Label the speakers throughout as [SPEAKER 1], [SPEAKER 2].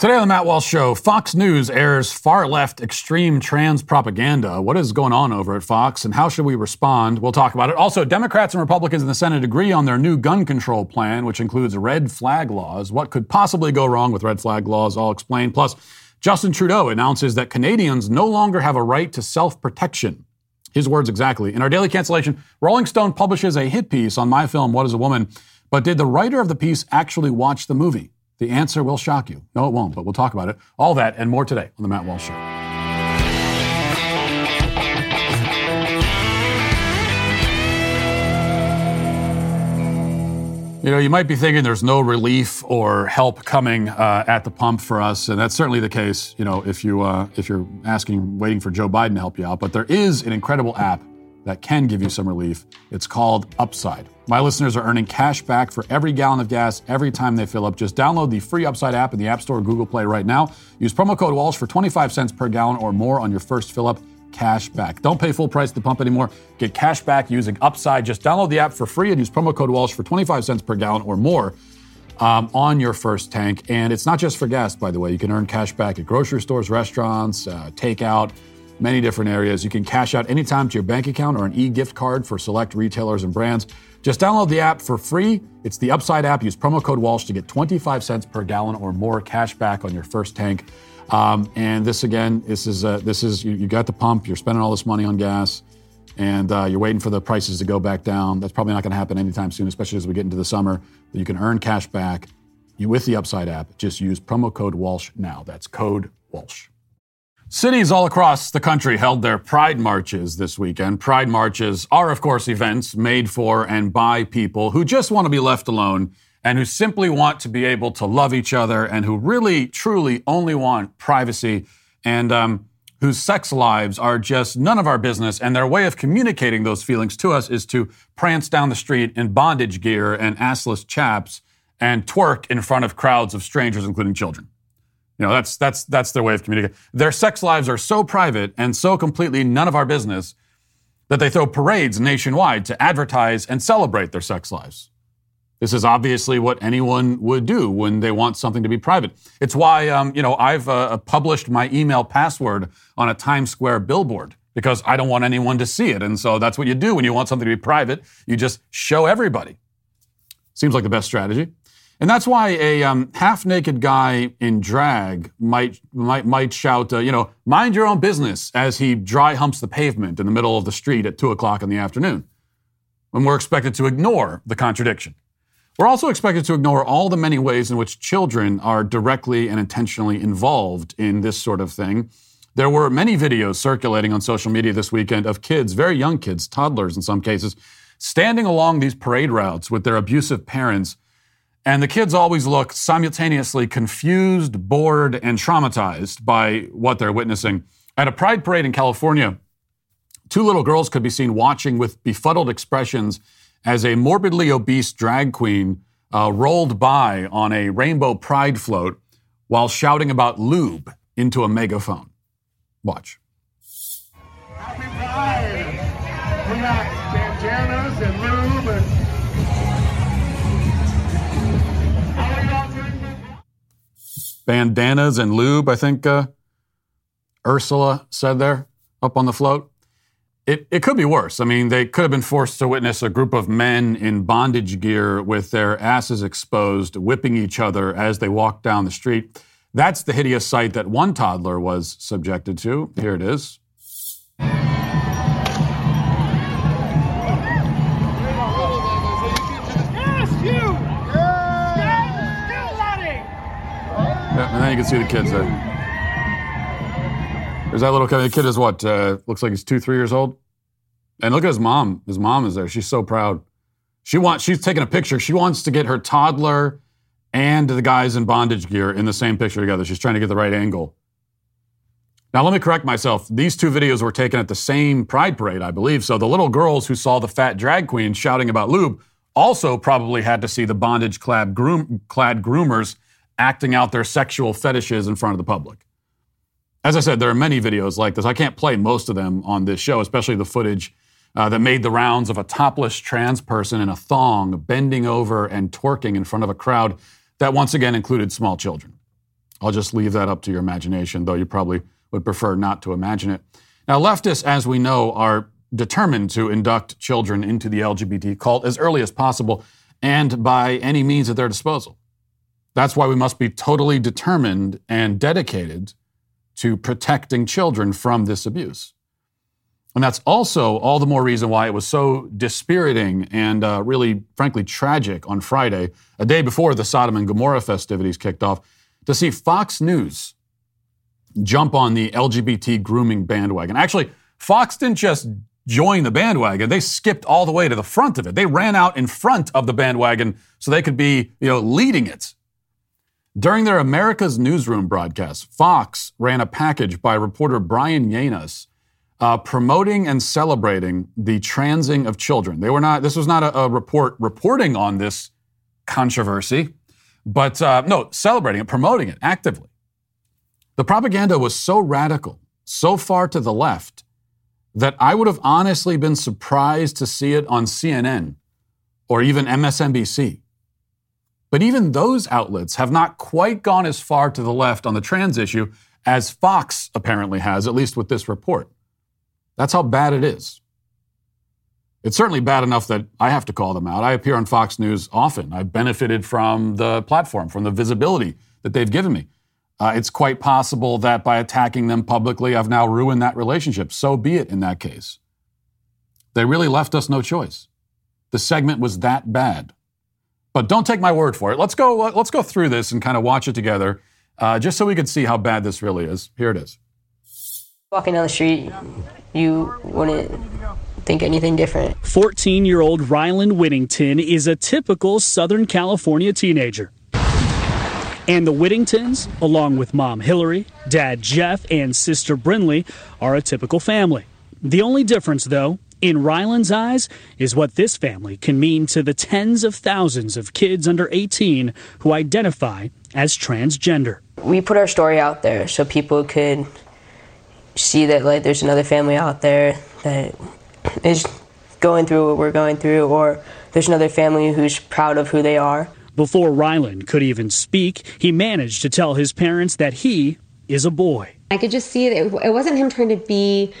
[SPEAKER 1] Today on the Matt Walsh Show, Fox News airs far left extreme trans propaganda. What is going on over at Fox and how should we respond? We'll talk about it. Also, Democrats and Republicans in the Senate agree on their new gun control plan, which includes red flag laws. What could possibly go wrong with red flag laws? I'll explain. Plus, Justin Trudeau announces that Canadians no longer have a right to self protection. His words exactly. In our daily cancellation, Rolling Stone publishes a hit piece on my film, What is a Woman? But did the writer of the piece actually watch the movie? The answer will shock you. No, it won't, but we'll talk about it. All that and more today on The Matt Walsh Show. You know, you might be thinking there's no relief or help coming uh, at the pump for us, and that's certainly the case. You know, if you uh, if you're asking, waiting for Joe Biden to help you out, but there is an incredible app that can give you some relief. It's called Upside. My listeners are earning cash back for every gallon of gas every time they fill up. Just download the free Upside app in the App Store or Google Play right now. Use promo code Walsh for 25 cents per gallon or more on your first fill up. Cash back. Don't pay full price the pump anymore. Get cash back using Upside. Just download the app for free and use promo code Walsh for 25 cents per gallon or more um, on your first tank. And it's not just for gas, by the way. You can earn cash back at grocery stores, restaurants, uh, takeout many different areas. You can cash out anytime to your bank account or an e gift card for select retailers and brands. Just download the app for free. It's the Upside app. Use promo code Walsh to get 25 cents per gallon or more cash back on your first tank. Um, and this again, this is uh, this is you, you, got the pump. You're spending all this money on gas, and uh, you're waiting for the prices to go back down. That's probably not going to happen anytime soon, especially as we get into the summer. You can earn cash back you, with the Upside app. Just use promo code Walsh now. That's code Walsh. Cities all across the country held their pride marches this weekend. Pride marches are, of course, events made for and by people who just want to be left alone and who simply want to be able to love each other and who really, truly only want privacy and um, whose sex lives are just none of our business. And their way of communicating those feelings to us is to prance down the street in bondage gear and assless chaps and twerk in front of crowds of strangers, including children. You know, that's that's that's their way of communicating. Their sex lives are so private and so completely none of our business that they throw parades nationwide to advertise and celebrate their sex lives. This is obviously what anyone would do when they want something to be private. It's why, um, you know, I've uh, published my email password on a Times Square billboard because I don't want anyone to see it. And so that's what you do when you want something to be private. You just show everybody. Seems like the best strategy. And that's why a um, half-naked guy in drag might might might shout, uh, you know, "Mind your own business" as he dry humps the pavement in the middle of the street at two o'clock in the afternoon. When we're expected to ignore the contradiction, we're also expected to ignore all the many ways in which children are directly and intentionally involved in this sort of thing. There were many videos circulating on social media this weekend of kids, very young kids, toddlers in some cases, standing along these parade routes with their abusive parents and the kids always look simultaneously confused, bored, and traumatized by what they're witnessing. At a pride parade in California, two little girls could be seen watching with befuddled expressions as a morbidly obese drag queen uh, rolled by on a rainbow pride float while shouting about lube into a megaphone. Watch. Happy Pride! We got bandanas and lube bandanas and lube, I think uh, Ursula said there up on the float. It, it could be worse. I mean, they could have been forced to witness a group of men in bondage gear with their asses exposed, whipping each other as they walked down the street. That's the hideous sight that one toddler was subjected to. Here it is. Yeah, and then you can see the kids there. There's that little kid. The kid is what? Uh, looks like he's two, three years old. And look at his mom. His mom is there. She's so proud. She wants. She's taking a picture. She wants to get her toddler and the guys in bondage gear in the same picture together. She's trying to get the right angle. Now, let me correct myself. These two videos were taken at the same Pride Parade, I believe. So the little girls who saw the fat drag queen shouting about lube also probably had to see the bondage clad, groom, clad groomers acting out their sexual fetishes in front of the public. As I said, there are many videos like this. I can't play most of them on this show, especially the footage uh, that made the rounds of a topless trans person in a thong bending over and twerking in front of a crowd that once again included small children. I'll just leave that up to your imagination, though you probably would prefer not to imagine it. Now, leftists, as we know, are determined to induct children into the LGBT cult as early as possible and by any means at their disposal. That's why we must be totally determined and dedicated to protecting children from this abuse. And that's also all the more reason why it was so dispiriting and uh, really, frankly, tragic on Friday, a day before the Sodom and Gomorrah festivities kicked off, to see Fox News jump on the LGBT grooming bandwagon. Actually, Fox didn't just join the bandwagon, they skipped all the way to the front of it. They ran out in front of the bandwagon so they could be, you know, leading it. During their America's Newsroom broadcast, Fox ran a package by reporter Bryan Llenas uh, promoting and celebrating the transing of children. They were not. This was not a, a report reporting on this controversy, but uh, no, celebrating it, promoting it actively. The propaganda was so radical, so far to the left, that I would have honestly been surprised to see it on CNN or even MSNBC. But even those outlets have not quite gone as far to the left on the trans issue as Fox apparently has, at least with this report. That's how bad it is. It's certainly bad enough that I have to call them out. I appear on Fox News often. I've benefited from the platform, from the visibility that they've given me. Uh, it's quite possible that by attacking them publicly, I've now ruined that relationship. So be it in that case. They really left us no choice. The segment was that bad. But don't take my word for it. Let's go. Let's go through this and kind of watch it together, uh, just so we can see how bad this really is. Here it is.
[SPEAKER 2] Walking down the street, you wouldn't think anything different.
[SPEAKER 3] 14 year old Ryland Whittington is a typical Southern California teenager. And the Whittingtons, along with mom Hillary, dad Jeff, and sister Brinley, are a typical family. The only difference, though, in Ryland's eyes, is what this family can mean to the tens of thousands of kids under 18 who identify as transgender.
[SPEAKER 2] We put our story out there so people could see that like there's another family out there that is going through what we're going through, or there's another family who's proud of who they are.
[SPEAKER 3] Before Ryland could even speak, he managed to tell his parents that he is a boy.
[SPEAKER 4] I could just see that it wasn't him trying to be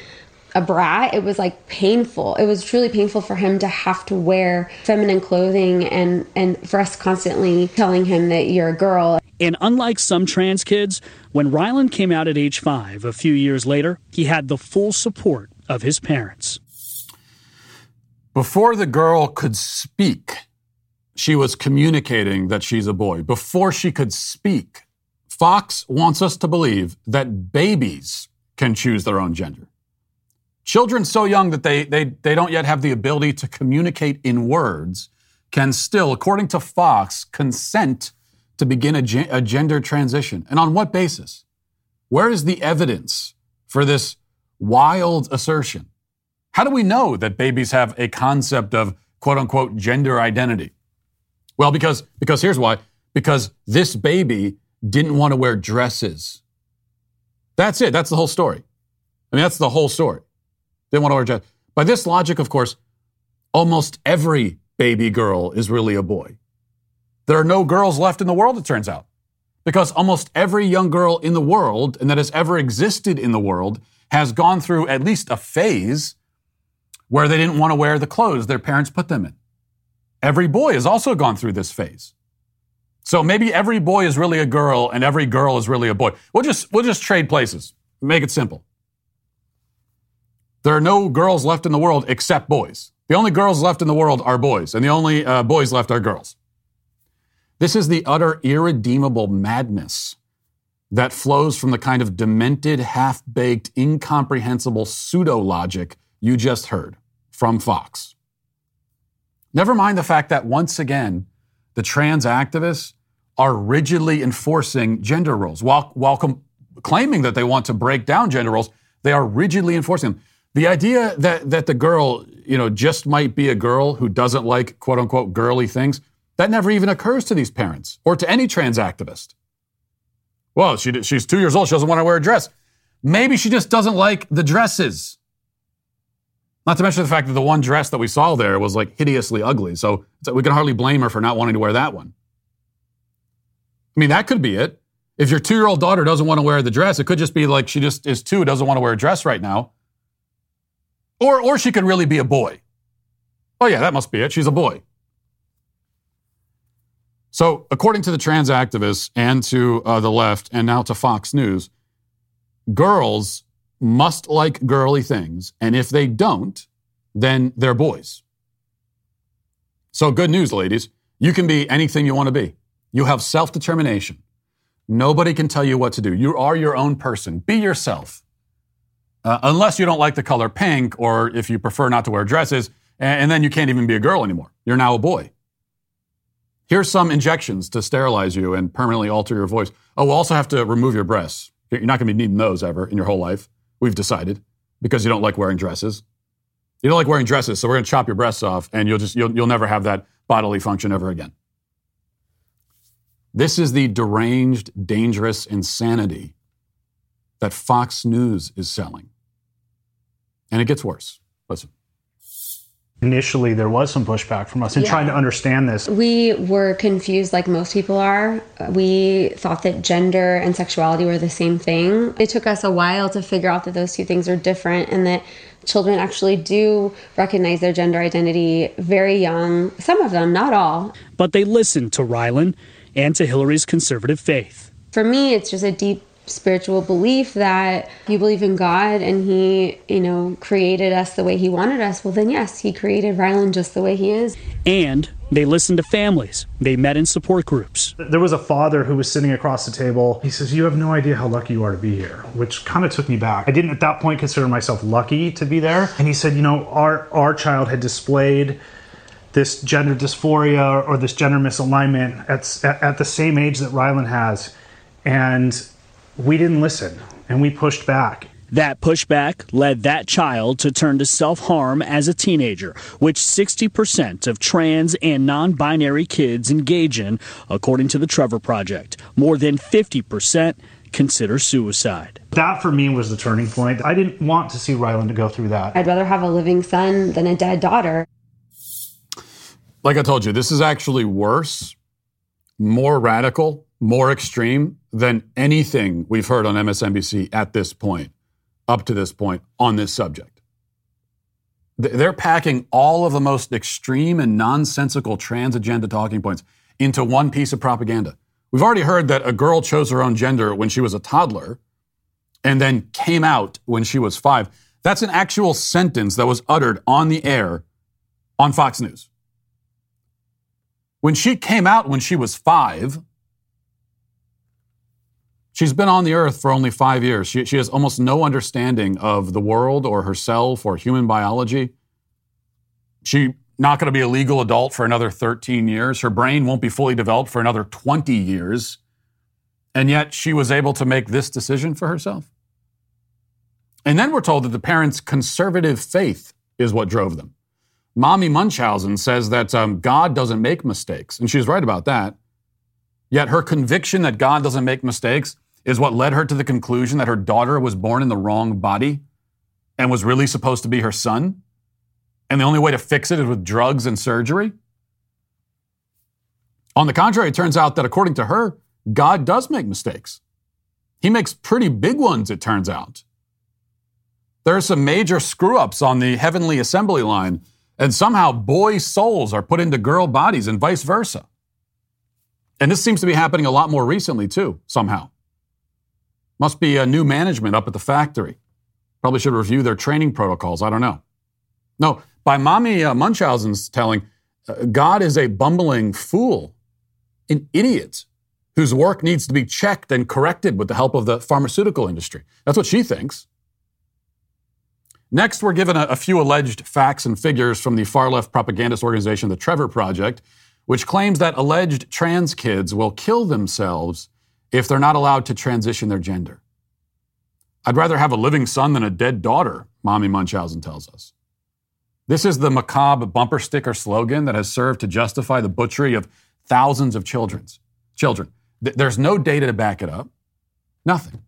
[SPEAKER 4] a brat. It was like painful. It was truly painful for him to have to wear feminine clothing and and for us constantly telling him that you're a girl.
[SPEAKER 3] And unlike some trans kids, when Ryland came out at age 5 a few years later, he had the full support of his parents.
[SPEAKER 1] Before the girl could speak, she was communicating that she's a boy. Before she could speak, Fox wants us to believe that babies can choose their own gender. Children so young that they, they, they don't yet have the ability to communicate in words can still, according to Fox, consent to begin a, a gender transition. And on what basis? Where is the evidence for this wild assertion? How do we know that babies have a concept of quote unquote gender identity? Well, because, because here's why. Because this baby didn't want to wear dresses. That's it. That's the whole story. I mean, that's the whole story. They want to wear dresses. By this logic, of course, almost every baby girl is really a boy. There are no girls left in the world, it turns out. Because almost every young girl in the world, and that has ever existed in the world, has gone through at least a phase where they didn't want to wear the clothes their parents put them in. Every boy has also gone through this phase. So maybe every boy is really a girl and every girl is really a boy. We'll just, we'll just trade places. Make it simple. There are no girls left in the world except boys. The only girls left in the world are boys, and the only uh, boys left are girls. This is the utter irredeemable madness that flows from the kind of demented, half baked, incomprehensible pseudo logic you just heard from Fox. Never mind the fact that once again, the trans activists are rigidly enforcing gender roles. While, while com- claiming that they want to break down gender roles, they are rigidly enforcing them. The idea that, that the girl, you know, just might be a girl who doesn't like quote unquote girly things, that never even occurs to these parents or to any trans activist. Well, she, she's two years old. She doesn't want to wear a dress. Maybe she just doesn't like the dresses. Not to mention the fact that the one dress that we saw there was like hideously ugly. So we can hardly blame her for not wanting to wear that one. I mean, that could be it. If your two year old daughter doesn't want to wear the dress, it could just be like she just is two, doesn't want to wear a dress right now. Or, or she could really be a boy. Oh, yeah, that must be it. She's a boy. So, according to the trans activists and to uh, the left, and now to Fox News, girls must like girly things. And if they don't, then they're boys. So, good news, ladies. You can be anything you want to be. You have self determination. Nobody can tell you what to do. You are your own person. Be yourself. Uh, unless you don't like the color pink or if you prefer not to wear dresses, and, then you can't even be a girl anymore. You're now a boy. Here's some injections to sterilize you and permanently alter your voice. Oh, we'll also have to remove your breasts. You're not going to be needing those ever in your whole life. We've decided because you don't like wearing dresses. You don't like wearing dresses, so we're going to chop your breasts off, and you'll just you'll, you'll never have that bodily function ever again. This is the deranged, dangerous insanity that Fox News is selling. And it gets worse. Listen.
[SPEAKER 5] Initially, there was some pushback from us in yeah. trying to understand this.
[SPEAKER 4] We were confused, like most people are. We thought that gender and sexuality were the same thing. It took us a while to figure out that those two things are different and that children actually do recognize their gender identity very young. Some of them, not all.
[SPEAKER 3] But they listened to Ryland and to Hillary's conservative faith.
[SPEAKER 4] For me, it's just a deep spiritual belief that you believe in God and He, you know, created us the way He wanted us, well, then yes, He created Ryland just the way He is.
[SPEAKER 3] And they listened to families. They met in support groups.
[SPEAKER 5] There was a father who was sitting across the table. He says, You have no idea how lucky you are to be here, which kind of took me back. I didn't at that point consider myself lucky to be there. And he said, You know, our, our child had displayed this gender dysphoria or this gender misalignment at, at, at the same age that Ryland has. And we didn't listen and we pushed back.
[SPEAKER 3] That pushback led that child to turn to self harm as a teenager, which 60% of trans and non binary kids engage in, according to the Trevor Project. More than 50% consider suicide.
[SPEAKER 5] That for me was the turning point. I didn't want to see Ryland to go through that.
[SPEAKER 4] I'd rather have a living son than a dead daughter.
[SPEAKER 1] Like I told you, this is actually worse, more radical, more extreme than anything we've heard on MSNBC at this point, up to this point, on this subject. They're packing all of the most extreme and nonsensical trans agenda talking points into one piece of propaganda. We've already heard that a girl chose her own gender when she was a toddler and then came out when she was five. That's an actual sentence that was uttered on the air on Fox News. When she came out when she was five, She's been on the earth for only five years. She, she has almost no understanding of the world or herself or human biology. She's not going to be a legal adult for another 13 years. Her brain won't be fully developed for another 20 years. And yet she was able to make this decision for herself. And then we're told that the parents' conservative faith is what drove them. Mommy Munchausen says that um, God doesn't make mistakes, and she's right about that. Yet her conviction that God doesn't make mistakes is what led her to the conclusion that her daughter was born in the wrong body and was really supposed to be her son. And the only way to fix it is with drugs and surgery. On the contrary, it turns out that according to her, God does make mistakes. He makes pretty big ones, it turns out. There are some major screw ups on the heavenly assembly line, and somehow boy souls are put into girl bodies and vice versa. And this seems to be happening a lot more recently, too, somehow. Must be a new management up at the factory. Probably should review their training protocols. I don't know. No, by Mommy uh, Munchausen's telling, uh, God is a bumbling fool, an idiot whose work needs to be checked and corrected with the help of the pharmaceutical industry. That's what she thinks. Next, we're given a, a few alleged facts and figures from the far left propagandist organization, the Trevor Project, which claims that alleged trans kids will kill themselves if they're not allowed to transition their gender. I'd rather have a living son than a dead daughter, Mommy Munchausen tells us. This is the macabre bumper sticker slogan that has served to justify the butchery of thousands of children's, children. There's no data to back it up. Nothing.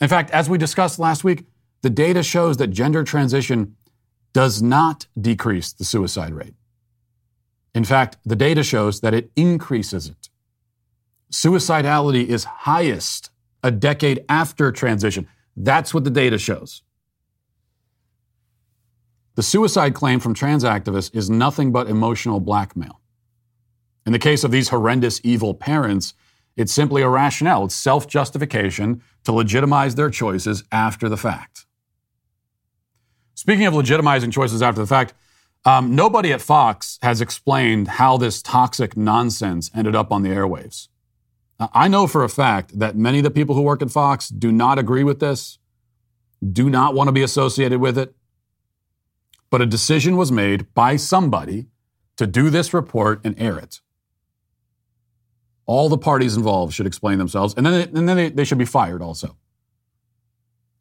[SPEAKER 1] In fact, as we discussed last week, the data shows that gender transition does not decrease the suicide rate. In fact, the data shows that it increases it. Suicidality is highest a decade after transition. That's what the data shows. The suicide claim from trans activists is nothing but emotional blackmail. In the case of these horrendous, evil parents, it's simply a rationale. It's self justification to legitimize their choices after the fact. Speaking of legitimizing choices after the fact, um, nobody at Fox has explained how this toxic nonsense ended up on the airwaves. I know for a fact that many of the people who work at Fox do not agree with this, do not want to be associated with it. But a decision was made by somebody to do this report and air it. All the parties involved should explain themselves, and then, they, and then they, they should be fired also.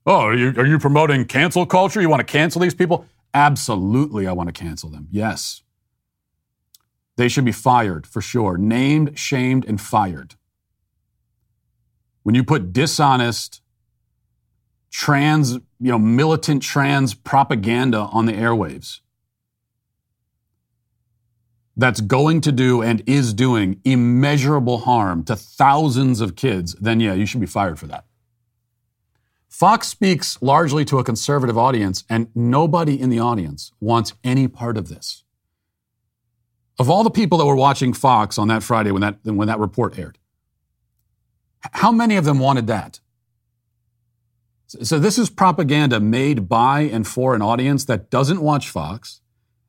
[SPEAKER 1] Oh, are you, are you promoting cancel culture? You want to cancel these people? Absolutely, I want to cancel them. Yes. They should be fired for sure. Named, shamed, and fired. When you put dishonest, trans, you know, militant trans propaganda on the airwaves, that's going to do and is doing immeasurable harm to thousands of kids, then yeah, you should be fired for that. Fox speaks largely to a conservative audience, and nobody in the audience wants any part of this. Of all the people that were watching Fox on that Friday when that, when that report aired, how many of them wanted that? So, this is propaganda made by and for an audience that doesn't watch Fox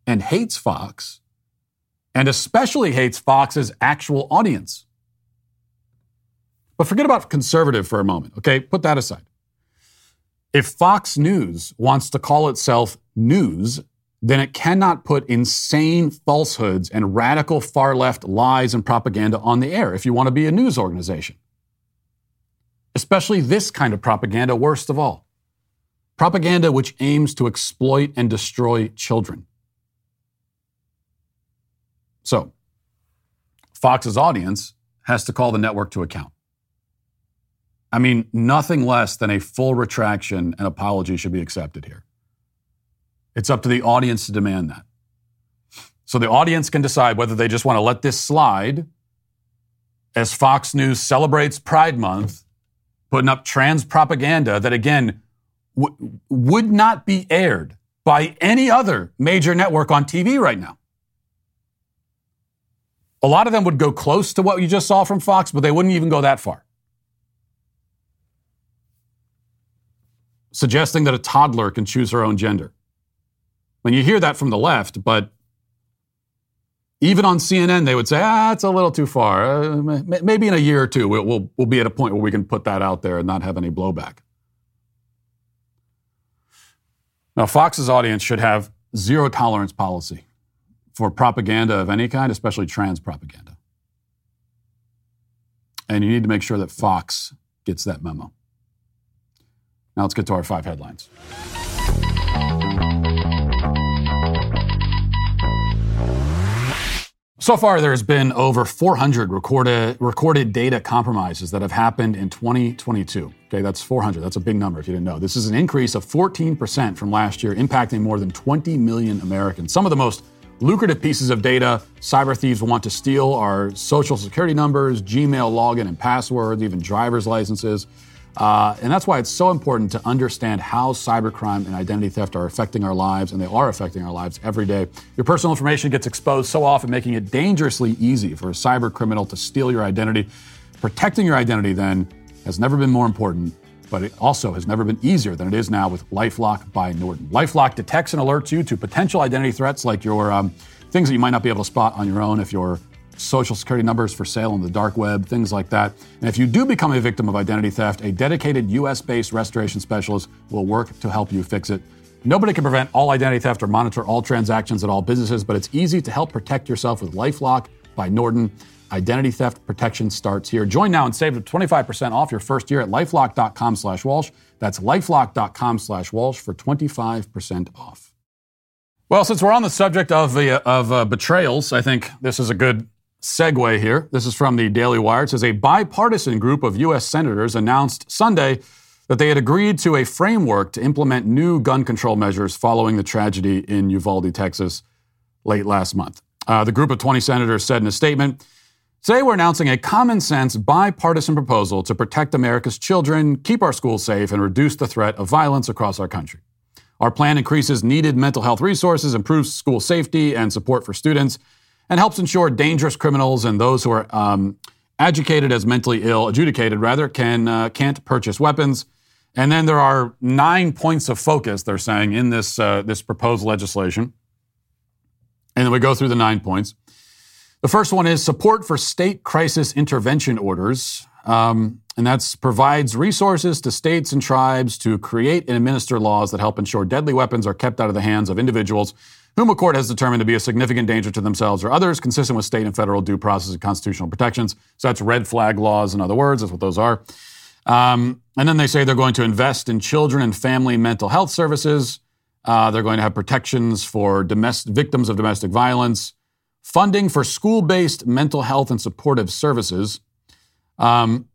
[SPEAKER 1] and hates Fox, and especially hates Fox's actual audience. But forget about conservative for a moment, okay? Put that aside. If Fox News wants to call itself news, then it cannot put insane falsehoods and radical far left lies and propaganda on the air if you want to be a news organization. Especially this kind of propaganda, worst of all. Propaganda which aims to exploit and destroy children. So, Fox's audience has to call the network to account. I mean, nothing less than a full retraction and apology should be accepted here. It's up to the audience to demand that. So the audience can decide whether they just want to let this slide as Fox News celebrates Pride Month, putting up trans propaganda that, again, w- would not be aired by any other major network on TV right now. A lot of them would go close to what you just saw from Fox, but they wouldn't even go that far. suggesting that a toddler can choose her own gender. When you hear that from the left, but even on CNN, they would say, ah, it's a little too far. Uh, maybe in a year or two, we'll, we'll, we'll be at a point where we can put that out there and not have any blowback. Now, Fox's audience should have zero tolerance policy for propaganda of any kind, especially trans propaganda. And you need to make sure that Fox gets that memo. Now let's get to our five headlines. So far, there has been over 400 recorded, recorded data compromises that have happened in 2022. Okay, that's 400. That's a big number if you didn't know. This is an increase of 14% from last year, impacting more than 20 million Americans. Some of the most lucrative pieces of data cyber thieves want to steal are social security numbers, Gmail login and passwords, even driver's licenses. Uh, and that's why it's so important to understand how cybercrime and identity theft are affecting our lives, and they are affecting our lives every day. Your personal information gets exposed so often, making it dangerously easy for a cyber criminal to steal your identity. Protecting your identity, then, has never been more important, but it also has never been easier than it is now with Lifelock by Norton. Lifelock detects and alerts you to potential identity threats like your um, things that you might not be able to spot on your own if you're social security numbers for sale on the dark web, things like that. And if you do become a victim of identity theft, a dedicated US based restoration specialist will work to help you fix it. Nobody can prevent all identity theft or monitor all transactions at all businesses, but it's easy to help protect yourself with Lifelock by Norton. Identity theft protection starts here. Join now and save 25% off your first year at lifelock.com slash Walsh. That's lifelock.com slash Walsh for 25% off. Well, since we're on the subject of, uh, of uh, betrayals, I think this is a good segue here. This is from the Daily Wire. It says a bipartisan group of U.S. senators announced Sunday that they had agreed to a framework to implement new gun control measures following the tragedy in Uvalde, Texas, late last month. Uh, the group of 20 senators said in a statement, Today, we're announcing a common sense, bipartisan proposal to protect America's children, keep our schools safe, and reduce the threat of violence across our country. Our plan increases needed mental health resources, improves school safety and support for students, and helps ensure dangerous criminals and those who are um, educated as mentally ill, adjudicated rather, can uh, can't purchase weapons. And then there are nine points of focus. They're saying in this uh, this proposed legislation, and then we go through the nine points. The first one is support for state crisis intervention orders. Um, and that provides resources to states and tribes to create and administer laws that help ensure deadly weapons are kept out of the hands of individuals whom a court has determined to be a significant danger to themselves or others, consistent with state and federal due process and constitutional protections. So that's red flag laws, in other words, that's what those are. Um, and then they say they're going to invest in children and family mental health services. Uh, they're going to have protections for domestic, victims of domestic violence, funding for school based mental health and supportive services. Um,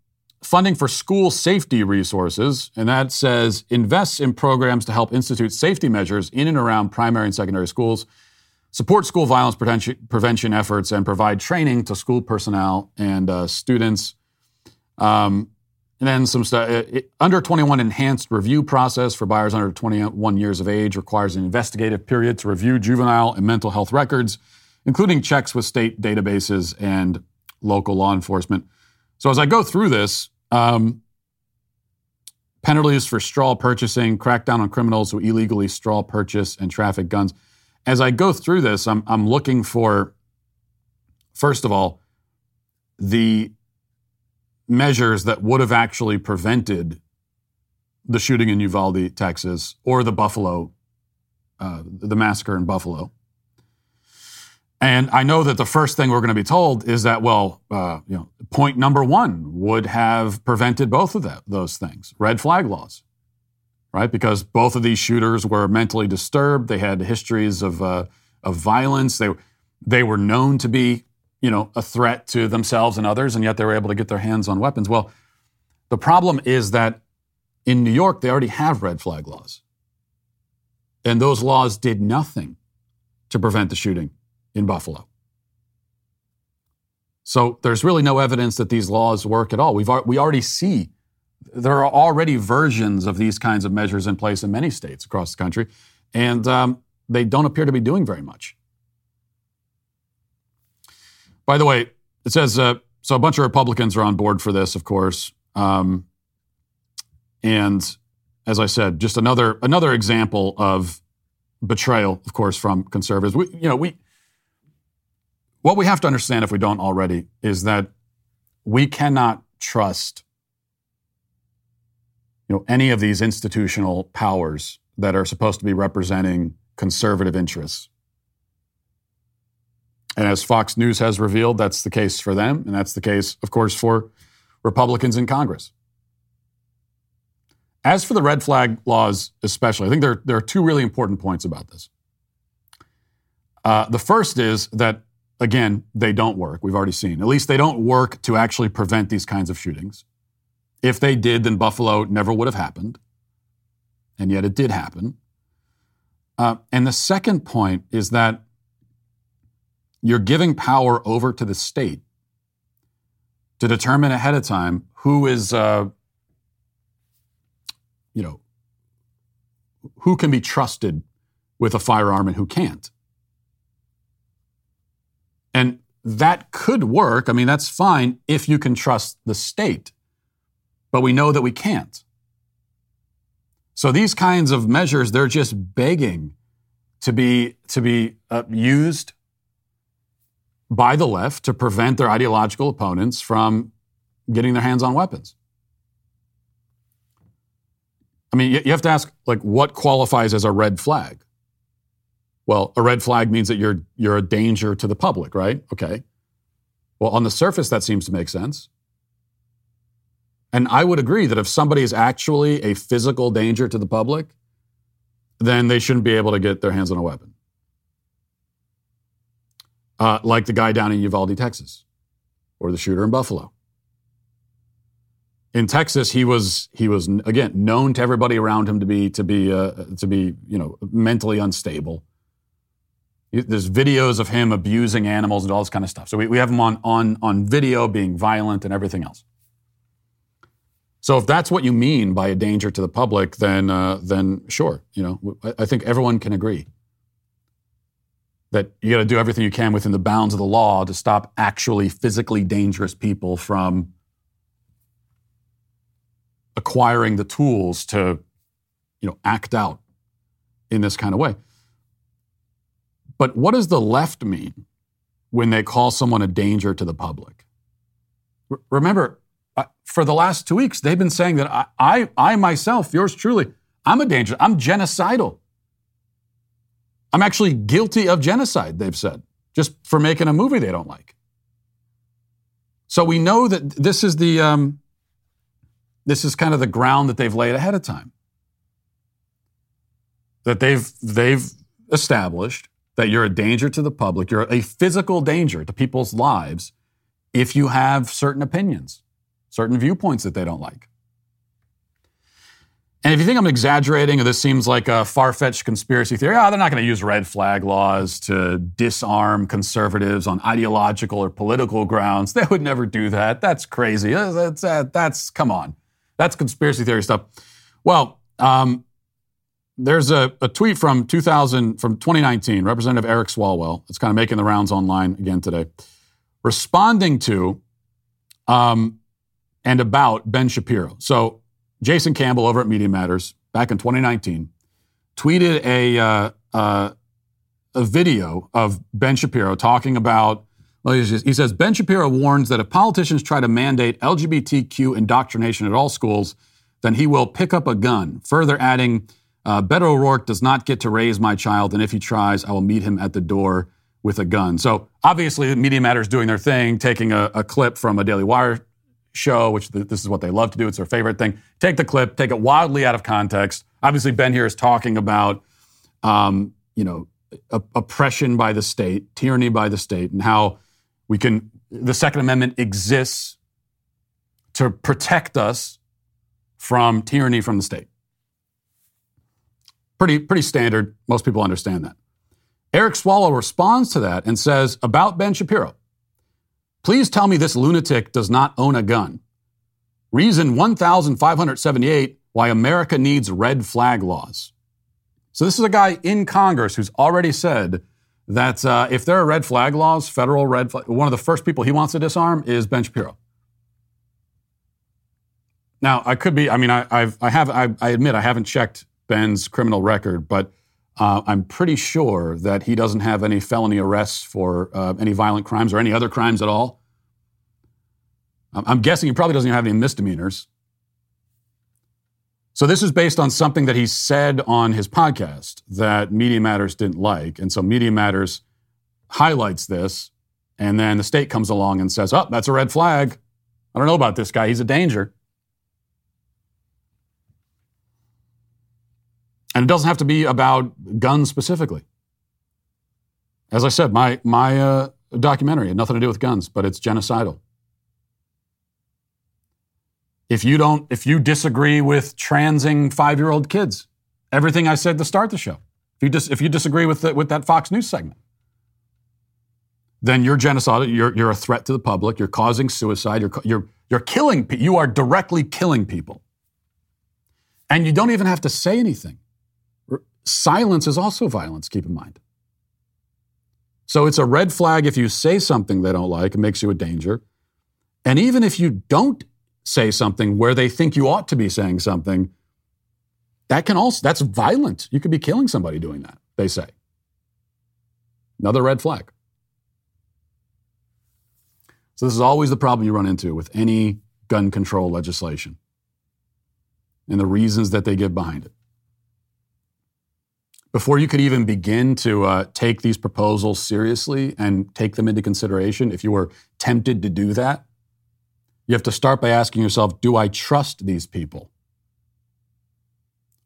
[SPEAKER 1] funding for school safety resources, and that says invests in programs to help institute safety measures in and around primary and secondary schools, support school violence prevention efforts, and provide training to school personnel and uh, students. Um, and then some stuff. Uh, under 21 enhanced review process for buyers under 21 years of age requires an investigative period to review juvenile and mental health records, including checks with state databases and local law enforcement. So as I go through this, um, penalties for straw purchasing, crackdown on criminals who illegally straw purchase and traffic guns. As I go through this, I'm, I'm looking for, first of all, the measures that would have actually prevented the shooting in Uvalde, Texas, or the Buffalo, uh, the massacre in Buffalo. And I know that the first thing we're going to be told is that, well, uh, you know, point number one would have prevented both of that, those things, red flag laws, right? Because both of these shooters were mentally disturbed. They had histories of uh, of violence. They they were known to be, you know, a threat to themselves and others, and yet they were able to get their hands on weapons. Well, the problem is that in New York they already have red flag laws, and those laws did nothing to prevent the shooting in Buffalo. So there's really no evidence that these laws work at all. We've we already see there are already versions of these kinds of measures in place in many states across the country, and um, they don't appear to be doing very much. By the way, it says uh, so. A bunch of Republicans are on board for this, of course, um, and as I said, just another another example of betrayal, of course, from conservatives. We, you know, we what we have to understand, if we don't already, is that we cannot trust you know, any of these institutional powers that are supposed to be representing conservative interests. And as Fox News has revealed, that's the case for them, and that's the case, of course, for Republicans in Congress. As for the red flag laws, especially, I think there, there are two really important points about this. Uh, the first is that Again, they don't work. We've already seen. At least they don't work to actually prevent these kinds of shootings. If they did, then Buffalo never would have happened. And yet it did happen. Uh, and the second point is that you're giving power over to the state to determine ahead of time who is, uh, you know, who can be trusted with a firearm and who can't. And that could work. I mean, that's fine if you can trust the state. But we know that we can't. So these kinds of measures, they're just begging to be, to be uh, used by the left to prevent their ideological opponents from getting their hands on weapons. I mean, you have to ask, like, what qualifies as a red flag? Well, a red flag means that you're you're a danger to the public, right? Okay. Well, on the surface that seems to make sense. And I would agree that if somebody is actually a physical danger to the public, then they shouldn't be able to get their hands on a weapon. Uh, like the guy down in Uvalde, Texas, or the shooter in Buffalo. In Texas, he was he was again known to everybody around him to be to be uh, to be you know mentally unstable. There's videos of him abusing animals and all this kind of stuff. So we, we have him on, on, on video being violent and everything else. So if that's what you mean by a danger to the public, then, uh, then sure, you know, I, I think everyone can agree that you got to do everything you can within the bounds of the law to stop actually physically dangerous people from acquiring the tools to, you know, act out in this kind of way. But what does the left mean when they call someone a danger to the public? R- remember, uh, for the last two weeks, they've been saying that I, I, I myself, yours truly, I'm a danger. I'm genocidal. I'm actually guilty of genocide, they've said, just for making a movie they don't like. So we know that this is the um, this is kind of the ground that they've laid ahead of time. That they've they've established that you're a danger to the public, you're a physical danger to people's lives if you have certain opinions, certain viewpoints that they don't like. And if you think I'm exaggerating or this seems like a far fetched conspiracy theory, oh, they're not going to use red flag laws to disarm conservatives on ideological or political grounds. They would never do that. That's crazy. That's, that's, that's come on. That's conspiracy theory stuff. Well, um, there's a, a, tweet from 2000 from 2019 representative eric swalwell. It's kind of making the rounds online again today. Responding to um, and about ben shapiro. So jason campbell over at media matters back in 2019 tweeted a, uh, uh, a video of ben shapiro talking about well, he says ben shapiro warns that if politicians try to mandate lgbtq indoctrination at all schools then he will pick up a gun further adding uh, Beto O'Rourke does not get to raise my child, and if he tries, I will meet him at the door with a gun. So obviously, Media Matters doing their thing, taking a, a clip from a Daily Wire show, which th- this is what they love to do. It's their favorite thing. Take the clip, take it wildly out of context. Obviously, Ben here is talking about, um, you know, oppression by the state, tyranny by the state, and how we can. The Second Amendment exists to protect us from tyranny from the state. Pretty, pretty standard. Most people understand that. Eric Swalwell responds to that and says about Ben Shapiro Please tell me this lunatic does not own a gun. Reason 1578 why America needs red flag laws. So, this is a guy in Congress who's already said that uh, if there are red flag laws, federal red flag, one of the first people he wants to disarm is Ben Shapiro. Now, I could be, I mean, I, I've, I have, I, I admit I haven't checked Ben's criminal record, but uh, I'm pretty sure that he doesn't have any felony arrests for uh, any violent crimes or any other crimes at all. I'm guessing he probably doesn't even have any misdemeanors. So this is based on something that he said on his podcast that Media Matters didn't like, and so Media Matters highlights this, and then the state comes along and says, "Oh, that's a red flag. I don't know about this guy. He's a danger." And it doesn't have to be about guns specifically. As I said, my, my uh, documentary had nothing to do with guns, but it's genocidal. If you don't, if you disagree with transing five-year-old kids, everything I said to start the show, if you, dis, if you disagree with, the, with that Fox News segment, then you're genocidal. You're, you're a threat to the public. You're causing suicide. You're, you're, you're killing. You are directly killing people. And you don't even have to say anything. Silence is also violence, keep in mind. So it's a red flag if you say something they don't like, it makes you a danger. And even if you don't say something where they think you ought to be saying something, that can also, that's violent. You could be killing somebody doing that, they say. Another red flag. So this is always the problem you run into with any gun control legislation and the reasons that they give behind it before you could even begin to uh, take these proposals seriously and take them into consideration, if you were tempted to do that, you have to start by asking yourself Do I trust these people?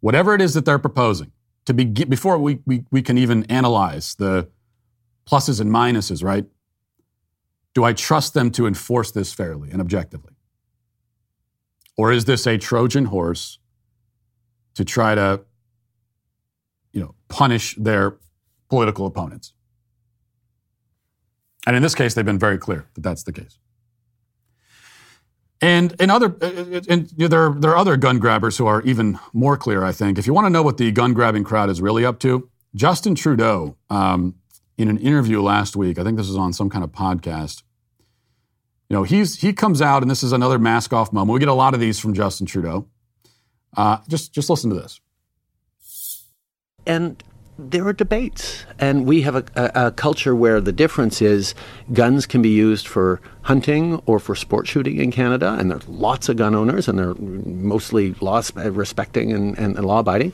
[SPEAKER 1] Whatever it is that they're proposing, to be, before we, we, we can even analyze the pluses and minuses, right? Do I trust them to enforce this fairly and objectively? Or is this a Trojan horse to try to you know, punish their political opponents And in this case, they've been very clear that that's the case. And in other, and there, there are other gun grabbers who are even more clear. I think if you want to know what the gun grabbing crowd is really up to, Justin Trudeau, um, in an interview last week, I think this was on some kind of podcast. You know, he's he comes out, and this is another mask off moment. We get a lot of these from Justin Trudeau. Uh, just just listen to this.
[SPEAKER 6] And there are debates, and we have a, a, a, culture where the difference is guns can be used for hunting or for sport shooting in Canada, and there's lots of gun owners, and they're mostly law respecting and, and, and law abiding.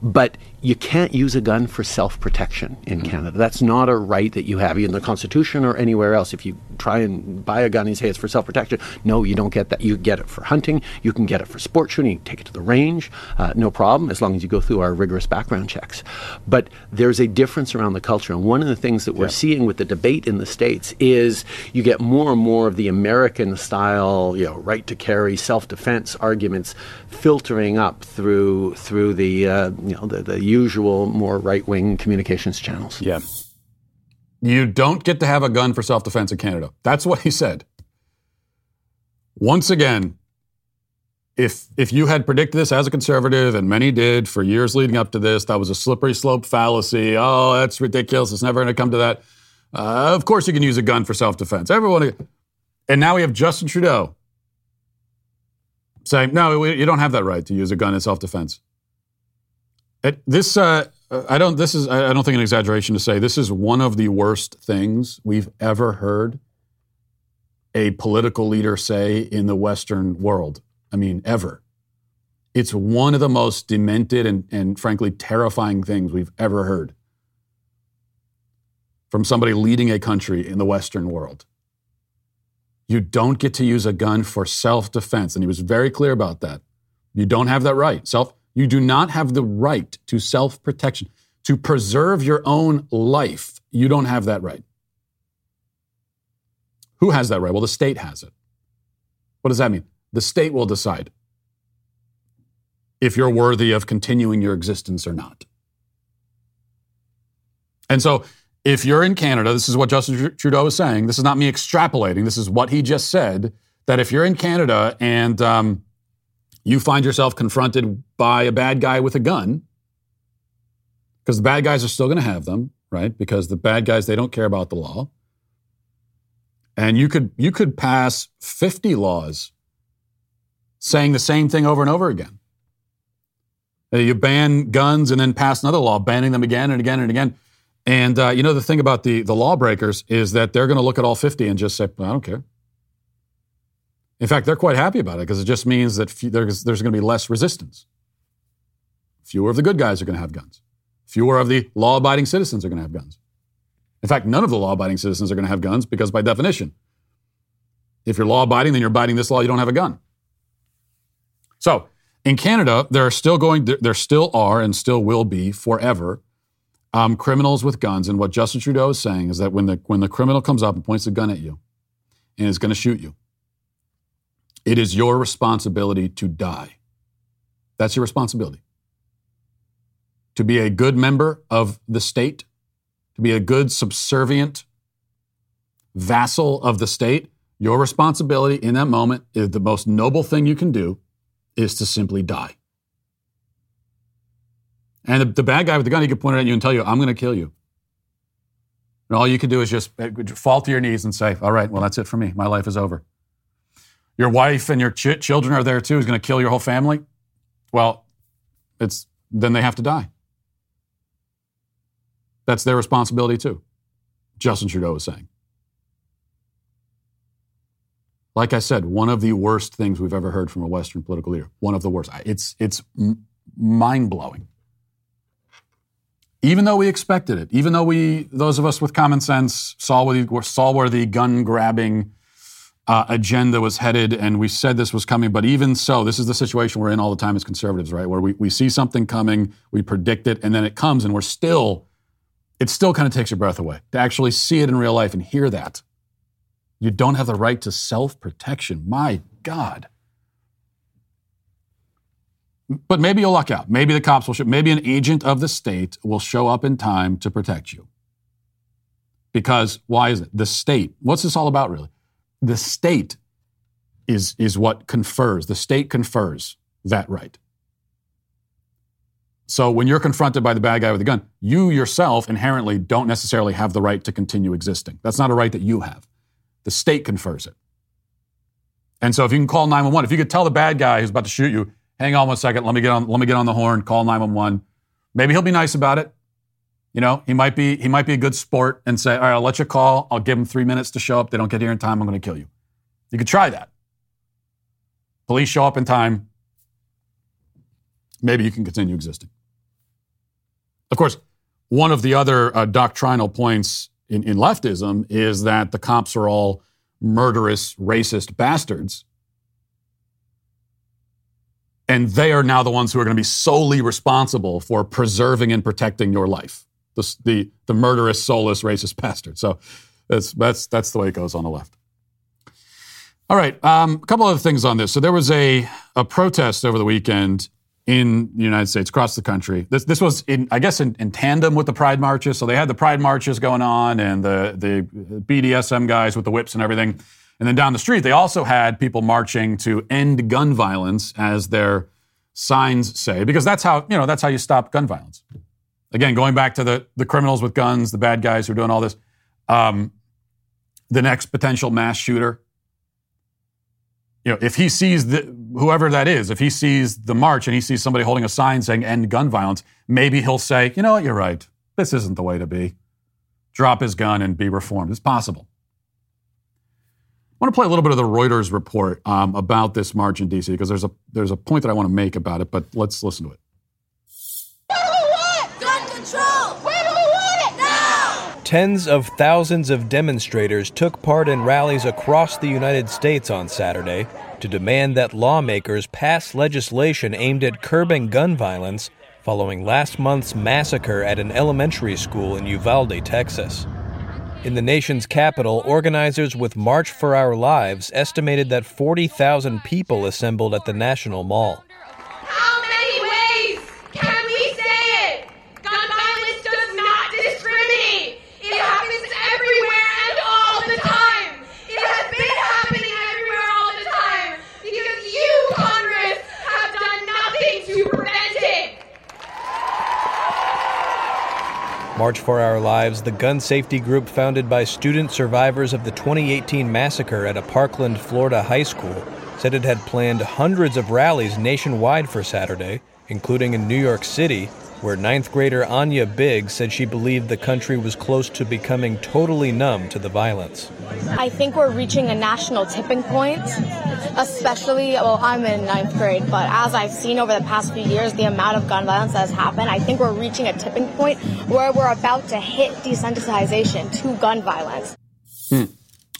[SPEAKER 6] But you can't use a gun for self protection in mm-hmm. Canada. That's not a right that you have in the Constitution or anywhere else. If you try and buy a gun and say it's for self protection, no, you don't get that. You get it for hunting, you can get it for sport shooting, you can take it to the range, uh, no problem, as long as you go through our rigorous background checks. But there's a difference around the culture. And one of the things that we're yeah. seeing with the debate in the States is you get more and more of the American style, you know, right to carry, self defense arguments filtering up through through the uh, you know the, the usual more right wing communications channels.
[SPEAKER 1] Yeah. You don't get to have a gun for self defense in Canada. That's what he said. Once again, if if you had predicted this as a conservative, and many did for years leading up to this, that was a slippery slope fallacy. Oh, that's ridiculous. It's never going to come to that. Uh, of course, you can use a gun for self defense. Everyone, and now we have Justin Trudeau saying, "No, you don't have that right to use a gun in self defense." This, uh, I don't. This is, I don't think, an exaggeration to say this is one of the worst things we've ever heard a political leader say in the Western world. I mean, ever. It's one of the most demented and, and frankly terrifying things we've ever heard from somebody leading a country in the Western world. You don't get to use a gun for self defense. And he was very clear about that. You don't have that right. Self you do not have the right to self protection, to preserve your own life. You don't have that right. Who has that right? Well, the state has it. What does that mean? The state will decide if you're worthy of continuing your existence or not. And so, if you're in Canada, this is what Justin Trudeau is saying. This is not me extrapolating. This is what he just said. That if you're in Canada and um, you find yourself confronted by a bad guy with a gun, because the bad guys are still going to have them, right? Because the bad guys, they don't care about the law. And you could, you could pass 50 laws saying the same thing over and over again. You ban guns and then pass another law banning them again and again and again. And uh, you know the thing about the the lawbreakers is that they're going to look at all 50 and just say, "I don't care." In fact, they're quite happy about it because it just means that there's, there's going to be less resistance. Fewer of the good guys are going to have guns. Fewer of the law abiding citizens are going to have guns. In fact, none of the law abiding citizens are going to have guns because, by definition, if you're law abiding, then you're abiding this law, you don't have a gun. So, in Canada, there are still going, there still are and still will be forever um, criminals with guns. And what Justin Trudeau is saying is that when the, when the criminal comes up and points a gun at you and is going to shoot you, it is your responsibility to die. That's your responsibility. To be a good member of the state, to be a good subservient vassal of the state, your responsibility in that moment is the most noble thing you can do is to simply die. And the, the bad guy with the gun, he could point it at you and tell you, I'm going to kill you. And all you can do is just uh, fall to your knees and say, All right, well, that's it for me. My life is over your wife and your ch- children are there too, is going to kill your whole family, well, it's then they have to die. That's their responsibility too. Justin Trudeau is saying. Like I said, one of the worst things we've ever heard from a Western political leader. One of the worst. It's it's mind blowing. Even though we expected it, even though we, those of us with common sense, saw where the, saw where the gun grabbing uh, agenda was headed, and we said this was coming. But even so, this is the situation we're in all the time as conservatives, right? Where we, we see something coming, we predict it, and then it comes, and we're still, it still kind of takes your breath away to actually see it in real life and hear that. You don't have the right to self protection. My God. But maybe you'll luck out. Maybe the cops will show, maybe an agent of the state will show up in time to protect you. Because why is it? The state. What's this all about, really? The state is, is what confers, the state confers that right. So when you're confronted by the bad guy with a gun, you yourself inherently don't necessarily have the right to continue existing. That's not a right that you have. The state confers it. And so if you can call 911, if you could tell the bad guy who's about to shoot you, hang on one second, let me get on, let me get on the horn, call 911. Maybe he'll be nice about it. You know, he might be he might be a good sport and say, all right, I'll let you call. I'll give him three minutes to show up. They don't get here in time. I'm going to kill you. You could try that. Police show up in time. Maybe you can continue existing. Of course, one of the other uh, doctrinal points in, in leftism is that the cops are all murderous, racist bastards. And they are now the ones who are going to be solely responsible for preserving and protecting your life. The, the, the murderous, soulless, racist bastard. So that's, that's, that's the way it goes on the left. All right, um, a couple other things on this. So there was a, a protest over the weekend in the United States, across the country. This, this was, in, I guess, in, in, tandem with the Pride marches. So they had the Pride marches going on and the, the BDSM guys with the whips and everything. And then down the street, they also had people marching to end gun violence, as their signs say, because that's how, you know, that's how you stop gun violence. Again, going back to the, the criminals with guns, the bad guys who are doing all this, um, the next potential mass shooter you know, if he sees the, whoever that is, if he sees the march and he sees somebody holding a sign saying end gun violence, maybe he'll say, you know what, you're right. This isn't the way to be. Drop his gun and be reformed. It's possible. I want to play a little bit of the Reuters report um, about this march in DC because there's a there's a point that I want to make about it, but let's listen to it.
[SPEAKER 7] Tens of thousands of demonstrators took part in rallies across the United States on Saturday to demand that lawmakers pass legislation aimed at curbing gun violence following last month's massacre at an elementary school in Uvalde, Texas. In the nation's capital, organizers with March for Our Lives estimated that 40,000 people assembled at the National Mall. March for Our Lives, the gun safety group founded by student survivors of the 2018 massacre at a Parkland, Florida high school, said it had planned hundreds of rallies nationwide for Saturday, including in New York City, where ninth grader Anya Big said she believed the country was close to becoming totally numb to the violence.
[SPEAKER 8] I think we're reaching a national tipping point, especially, well, I'm in ninth grade, but as I've seen over the past few years, the amount of gun violence that has happened, I think we're reaching a tipping point where we're about to hit desensitization to gun violence.
[SPEAKER 1] Hmm.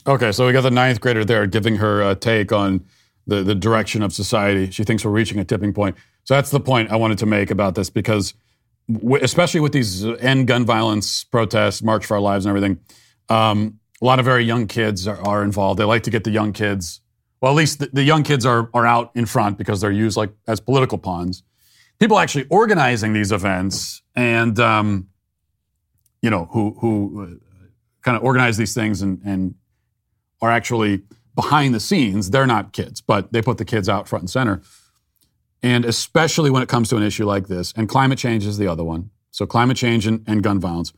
[SPEAKER 1] Okay, so we got the ninth grader there giving her a take on the, the direction of society. She thinks we're reaching a tipping point. So that's the point I wanted to make about this because especially with these end gun violence protests, March for Our Lives, and everything. Um, a lot of very young kids are, are, involved. They like to get the young kids. Well, at least the, the, young kids are are out in front because they're used like as political pawns. People actually organizing these events and um, you know who who uh, kind of organize these things and and are actually behind the scenes. They're not kids, but they put the kids out front and center. And especially when it comes to an issue like this, and climate change is the other one. So climate change and, and gun violence,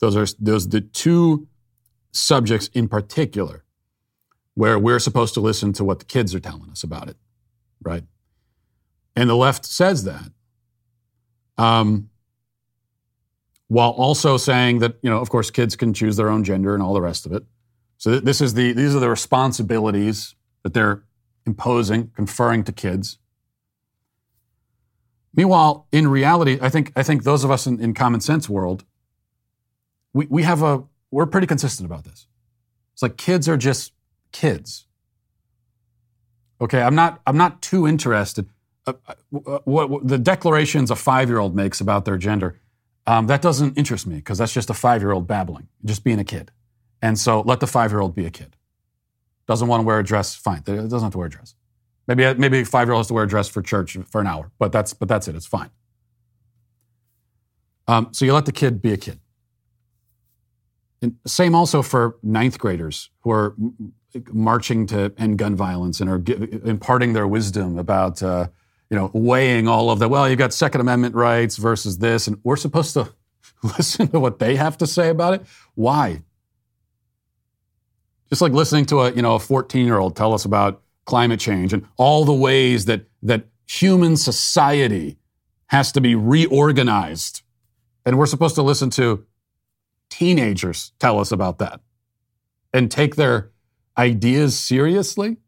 [SPEAKER 1] those are those the two subjects in particular where we're supposed to listen to what the kids are telling us about it, right? And the left says that, um, while also saying that you know, of course, kids can choose their own gender and all the rest of it. So th- this is the these are the responsibilities that they're imposing, conferring to kids. Meanwhile, in reality, I think I think those of us in, in common sense world, we, we have a we're pretty consistent about this. It's like kids are just kids. Okay, I'm not I'm not too interested. Uh, uh, what, what, the declarations a five year old makes about their gender, um, that doesn't interest me because that's just a five year old babbling, just being a kid. And so let the five year old be a kid. Doesn't want to wear a dress, fine. It doesn't have to wear a dress. Maybe maybe a five year old has to wear a dress for church for an hour, but that's but that's it. It's fine. Um, so you let the kid be a kid. And same also for ninth graders who are marching to end gun violence and are imparting their wisdom about, uh, you know, weighing all of the, well, you've got Second Amendment rights versus this. And we're supposed to listen to what they have to say about it. Why? Just like listening to a, you know, a 14 year old tell us about climate change and all the ways that, that human society has to be reorganized. And we're supposed to listen to teenagers tell us about that and take their ideas seriously?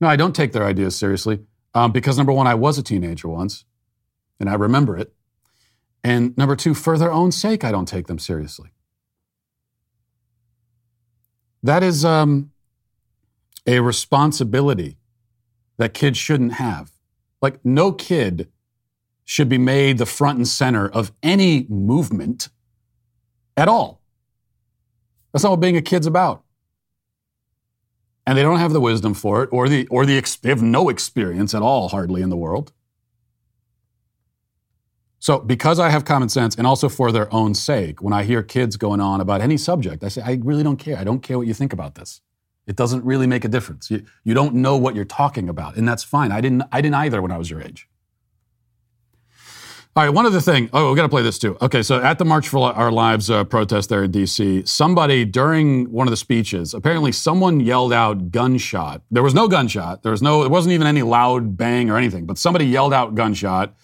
[SPEAKER 1] No, I don't take their ideas seriously um, because number one, I was a teenager once and I remember it. And number two, for their own sake, I don't take them seriously. That is um, a responsibility that kids shouldn't have. Like, no kid should be made the front and center of any movement at all. That's not what being a kid's about. And they don't have the wisdom for it, or the or the they have no experience at all, hardly in the world. So, because I have common sense, and also for their own sake, when I hear kids going on about any subject, I say, I really don't care. I don't care what you think about this. It doesn't really make a difference. You, you don't know what you're talking about, and that's fine. I didn't. I didn't either when I was your age. All right, one other thing. Oh, we got to play this too. Okay, so at the March for Our Lives uh, protest there in D.C., somebody during one of the speeches, apparently someone yelled out gunshot. There was no gunshot. There was no. It wasn't even any loud bang or anything. But somebody yelled out gunshot,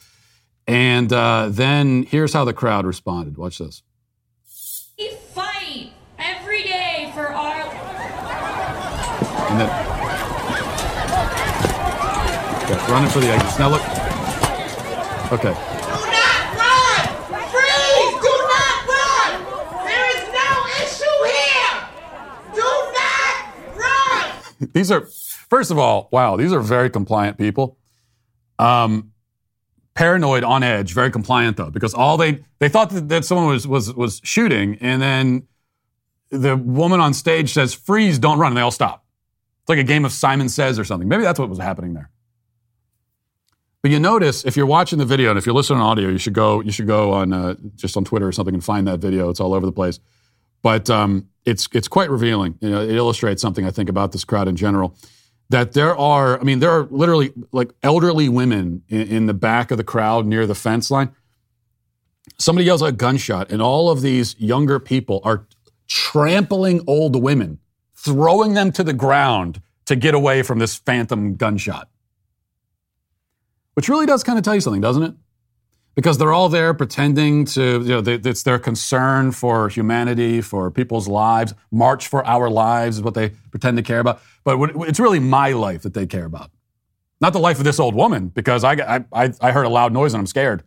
[SPEAKER 1] and uh, then here's how the crowd responded. Watch this.
[SPEAKER 9] We fight every day for our.
[SPEAKER 1] And then, okay, running for the exits. Now look. Okay. Do not
[SPEAKER 8] run! Freeze! Do not run! There is no issue here! Do not run!
[SPEAKER 1] these are, first of all, wow, these are very compliant people. Um, paranoid on edge, very compliant though, because all they they thought that, that someone was was was shooting, and then the woman on stage says, "Freeze! Don't run!" and they all stop. It's like a game of Simon Says or something. Maybe that's what was happening there. But you notice if you're watching the video and if you're listening on audio, you should go you should go on uh, just on Twitter or something and find that video. It's all over the place. But um, it's it's quite revealing. You know, it illustrates something I think about this crowd in general. That there are, I mean, there are literally like elderly women in, in the back of the crowd near the fence line. Somebody yells a gunshot, and all of these younger people are trampling old women, throwing them to the ground to get away from this phantom gunshot. Which really does kind of tell you something, doesn't it? because they're all there pretending to, you know, they, it's their concern for humanity, for people's lives. March for our lives is what they pretend to care about. But it's really my life that they care about. Not the life of this old woman, because I, I, I heard a loud noise and I'm scared.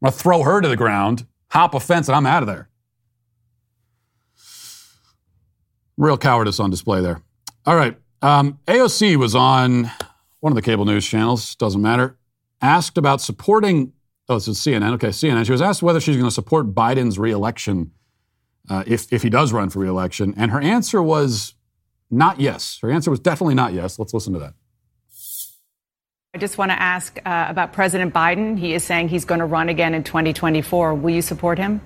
[SPEAKER 1] I'm going to throw her to the ground, hop a fence, and I'm out of there. Real cowardice on display there. All right. Um, AOC was on one of the cable news channels, doesn't matter, asked about supporting Oh, this is CNN. Okay, CNN. She was asked whether she's going to support Biden's reelection uh, if, if he does run for reelection. And her answer was not yes. Her answer was definitely not yes. Let's listen to that.
[SPEAKER 10] I just want to ask uh, about President Biden. He is saying he's going to run again in 2024. Will you support him?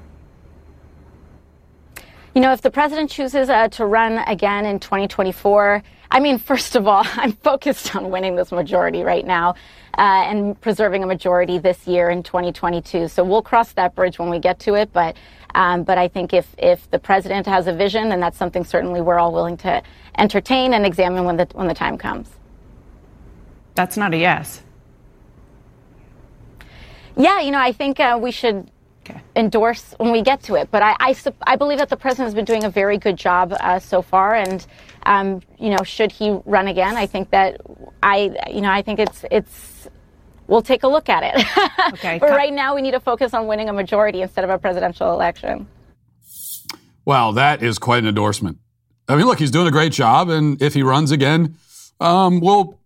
[SPEAKER 11] You know, if the president chooses uh, to run again in 2024, I mean, first of all, I'm focused on winning this majority right now uh, and preserving a majority this year in 2022. So we'll cross that bridge when we get to it. But um, but I think if if the president has a vision, then that's something certainly we're all willing to entertain and examine when the when the time comes.
[SPEAKER 10] That's not a yes.
[SPEAKER 11] Yeah, you know, I think uh, we should okay. endorse when we get to it. But I, I, I, believe that the president has been doing a very good job uh, so far. And, um, you know, should he run again, I think that I, you know, I think it's, it's, we'll take a look at it. Okay. but right now we need to focus on winning a majority instead of a presidential election.
[SPEAKER 1] Wow, that is quite an endorsement. I mean, look, he's doing a great job. And if he runs again, um, we'll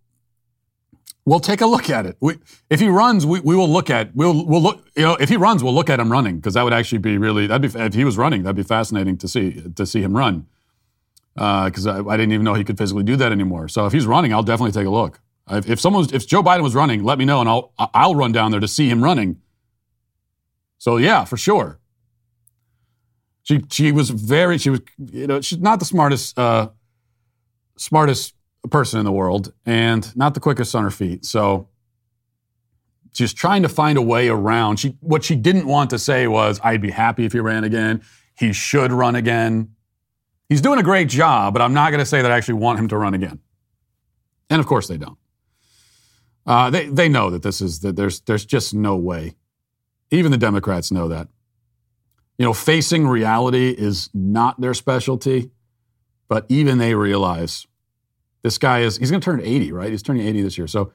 [SPEAKER 1] we'll take a look at it. We, if he runs, we, we will look at we'll we'll look. You know, if he runs, we'll look at him running because that would actually be really that'd be if he was running, that'd be fascinating to see to see him run. Because uh, I, I, didn't even know he could physically do that anymore. So if he's running, I'll definitely take a look. If, if someone's if Joe Biden was running, let me know and I'll I'll run down there to see him running. So yeah, for sure. She she was very she was you know she's not the smartest uh, smartest person in the world and not the quickest on her feet. So she's trying to find a way around. She what she didn't want to say was I'd be happy if he ran again. He should run again. He's doing a great job, but I'm not going to say that I actually want him to run again. And of course they don't. Uh, they they know that this is that there's there's just no way. Even the Democrats know that. You know, facing reality is not their specialty, but even they realize this guy is he's going to turn 80, right? He's turning 80 this year. So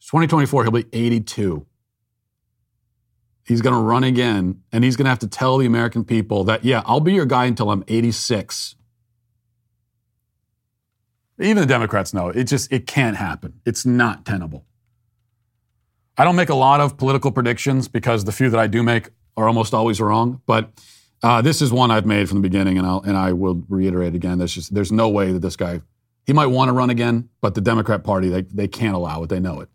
[SPEAKER 1] 2024 he'll be 82. He's going to run again and he's going to have to tell the American people that yeah, I'll be your guy until I'm 86. Even the Democrats know it just it can't happen. It's not tenable. I don't make a lot of political predictions because the few that I do make are almost always wrong. But uh, this is one I've made from the beginning, and I'll and I will reiterate again. There's just there's no way that this guy he might want to run again, but the Democrat Party they they can't allow it. They know it.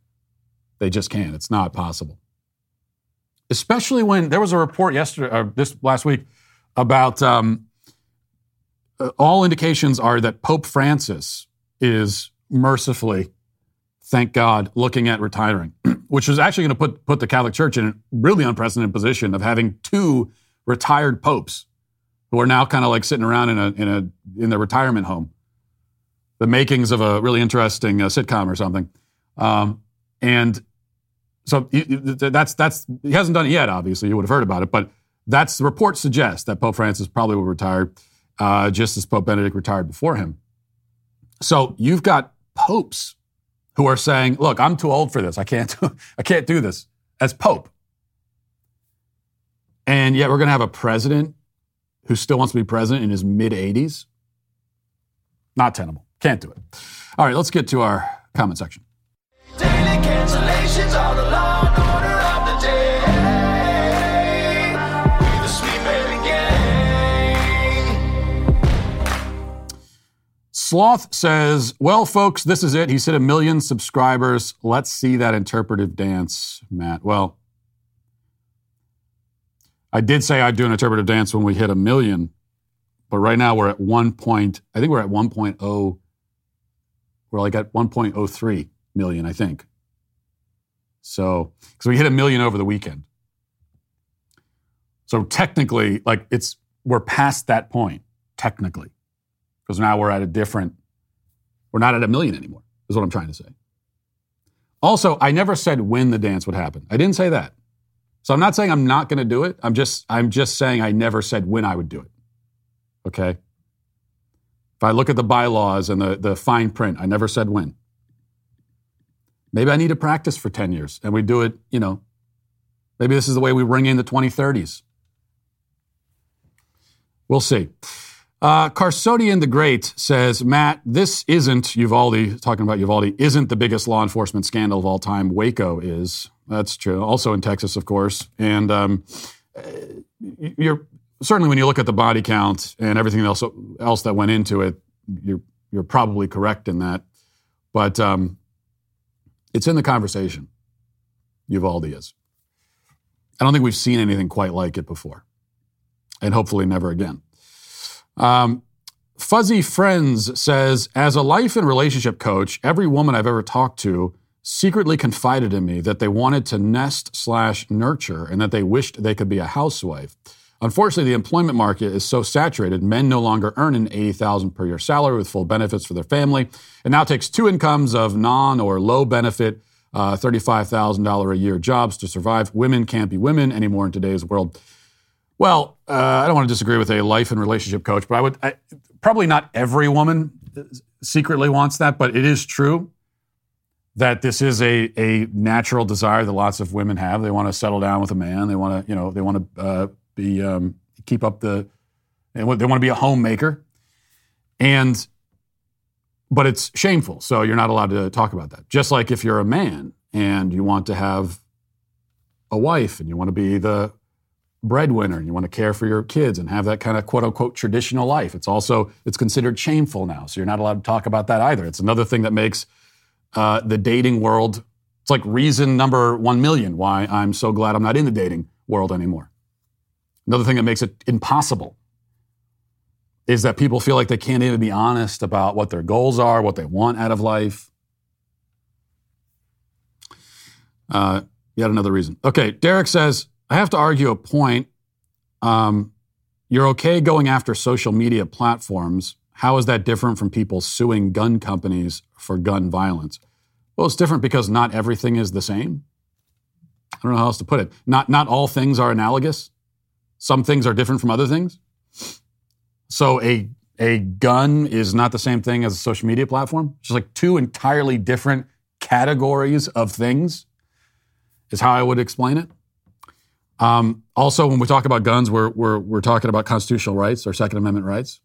[SPEAKER 1] They just can't. It's not possible. Especially when there was a report yesterday, or uh, this last week, about um, uh, all indications are that Pope Francis is mercifully thank God, looking at retiring, which is actually going to put, put the Catholic Church in a really unprecedented position of having two retired popes who are now kind of like sitting around in a, in a, in their retirement home. The makings of a really interesting uh, sitcom or something. Um, and so that's, that's, he hasn't done it yet, obviously. You would have heard about it, but that's the report suggests that Pope Francis probably will retire uh, just as Pope Benedict retired before him. So you've got popes who are saying, "Look, I'm too old for this. I can't. I can't do this." As Pope, and yet we're going to have a president who still wants to be president in his mid 80s. Not tenable. Can't do it. All right, let's get to our comment section. Sloth says, Well, folks, this is it. He said a million subscribers. Let's see that interpretive dance, Matt. Well, I did say I'd do an interpretive dance when we hit a million, but right now we're at one point, I think we're at 1.0, we're like at 1.03 million, I think. So, because we hit a million over the weekend. So technically, like it's, we're past that point, technically because now we're at a different, we're not at a million anymore, is what I'm trying to say. Also, I never said when the dance would happen. I didn't say that. So I'm not saying I'm not going to do it. I'm just, I'm just saying I never said when I would do it. Okay? If I look at the bylaws and the, the fine print, I never said when. Maybe I need to practice for 10 years and we do it, you know, maybe this is the way we bring in the 2030s. We'll see. Uh, Carsodian the Great says, Matt, this isn't Uvalde, talking about Uvalde, isn't the biggest law enforcement scandal of all time. Waco is. That's true. Also in Texas, of course. And um, you're certainly when you look at the body count and everything else, else that went into it, you're, you're probably correct in that. But um, it's in the conversation. Uvalde is. I don't think we've seen anything quite like it before. And hopefully never again. Um, Fuzzy Friends says, as a life and relationship coach, every woman I've ever talked to secretly confided in me that they wanted to nest slash nurture and that they wished they could be a housewife. Unfortunately, the employment market is so saturated, men no longer earn an 80000 per year salary with full benefits for their family. It now takes two incomes of non or low benefit uh, $35,000 a year jobs to survive. Women can't be women anymore in today's world. Well, uh, I don't want to disagree with a life and relationship coach, but I would I, probably not every woman secretly wants that, but it is true that this is a, a natural desire that lots of women have. They want to settle down with a man. They want to, you know, they want to uh, be um, keep up the, they want, they want to be a homemaker, and but it's shameful. So you're not allowed to talk about that. Just like if you're a man and you want to have a wife and you want to be the breadwinner and you want to care for your kids and have that kind of quote unquote traditional life. It's also it's considered shameful now, so you're not allowed to talk about that either. It's another thing that makes uh, the dating world. It's like reason number one million why I'm so glad I'm not in the dating world anymore. Another thing that makes it impossible is that people feel like they can't even be honest about what their goals are, what they want out of life. Uh, yet another reason. Okay, Derek says, I have to argue a point. Um, you're okay going after social media platforms. How is that different from people suing gun companies for gun violence? Well, it's different because not everything is the same. I don't know how else to put it. Not, not all things are analogous. Some things are different from other things. So a, a gun is not the same thing as a social media platform. It's just like two entirely different categories of things is how I would explain it. Um, also, when we talk about guns, we're, we're, we're talking about constitutional rights or Second Amendment rights.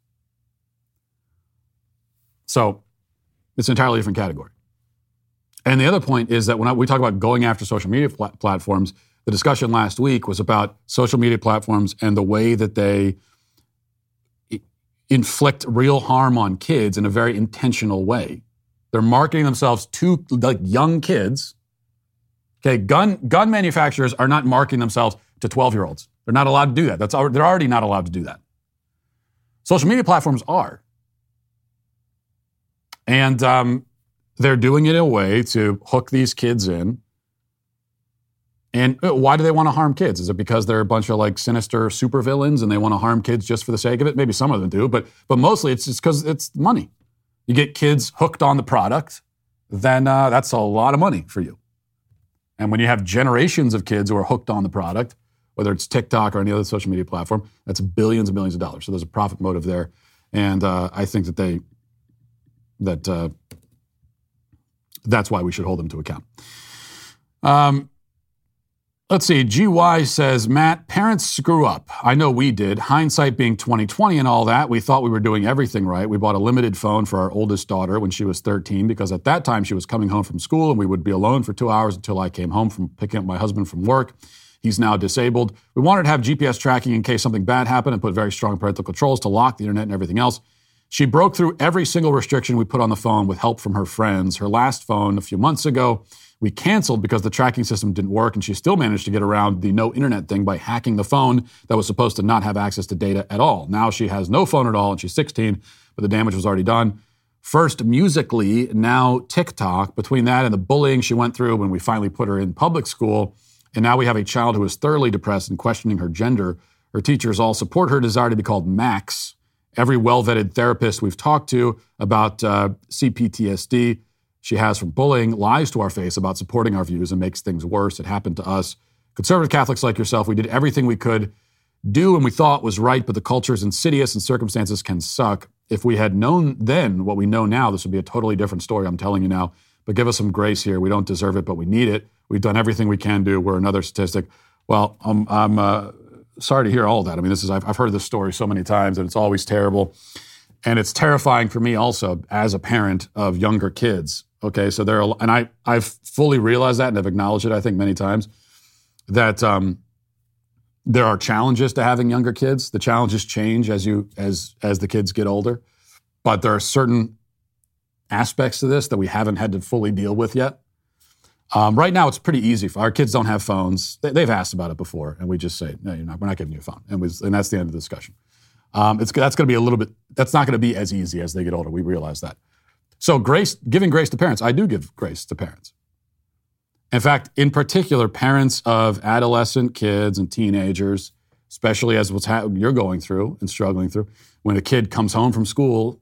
[SPEAKER 1] So it's an entirely different category. And the other point is that when I, we talk about going after social media pl- platforms, the discussion last week was about social media platforms and the way that they inflict real harm on kids in a very intentional way. They're marketing themselves to like young kids. Okay, gun gun manufacturers are not marketing themselves to 12 year olds. They're not allowed to do that. That's they're already not allowed to do that. Social media platforms are, and um, they're doing it in a way to hook these kids in. And uh, why do they want to harm kids? Is it because they're a bunch of like sinister supervillains and they want to harm kids just for the sake of it? Maybe some of them do, but but mostly it's just because it's money. You get kids hooked on the product, then uh, that's a lot of money for you. And when you have generations of kids who are hooked on the product, whether it's TikTok or any other social media platform, that's billions and billions of dollars. So there's a profit motive there, and uh, I think that they that uh, that's why we should hold them to account. Um, let's see. GY says, Matt, parents screw up. I know we did. Hindsight being 2020 and all that, we thought we were doing everything right. We bought a limited phone for our oldest daughter when she was 13 because at that time she was coming home from school and we would be alone for two hours until I came home from picking up my husband from work. He's now disabled. We wanted to have GPS tracking in case something bad happened and put very strong parental controls to lock the internet and everything else. She broke through every single restriction we put on the phone with help from her friends. Her last phone a few months ago, we canceled because the tracking system didn't work, and she still managed to get around the no internet thing by hacking the phone that was supposed to not have access to data at all. Now she has no phone at all, and she's 16, but the damage was already done. First, Musical.ly, now TikTok. Between that and the bullying she went through when we finally put her in public school, and now we have a child who is thoroughly depressed and questioning her gender. Her teachers all support her desire to be called Max, every well vetted therapist we've talked to about uh, CPTSD she has from bullying lies to our face about supporting our views and makes things worse. It happened to us. Conservative Catholics like yourself, we did everything we could do and we thought was right, but the culture is insidious and circumstances can suck. If we had known then what we know now, this would be a totally different story. I'm telling you now. But give us some grace here. We don't deserve it, but we need it. We've done everything we can do. We're another statistic. Well, I'm, I'm uh, sorry to hear all that. I mean, this is I've, I've heard this story so many times, and it's always terrible, and it's terrifying for me also as a parent of younger kids. Okay, so there are, and I I've fully realized that and have acknowledged it. I think many times that um, there are challenges to having younger kids. The challenges change as you as as the kids get older, but there are certain aspects to this that we haven't had to fully deal with yet. Um, right now, it's pretty easy. Our kids don't have phones. They, have asked about it before, and we just say, "No, you're not. We're not giving you a phone," and, we, and that's the end of the discussion. Um, it's that's going to be a little bit. That's not going to be as easy as they get older. We realize that. So, grace, giving grace to parents. I do give grace to parents. In fact, in particular, parents of adolescent kids and teenagers, especially as what's ha- you're going through and struggling through, when a kid comes home from school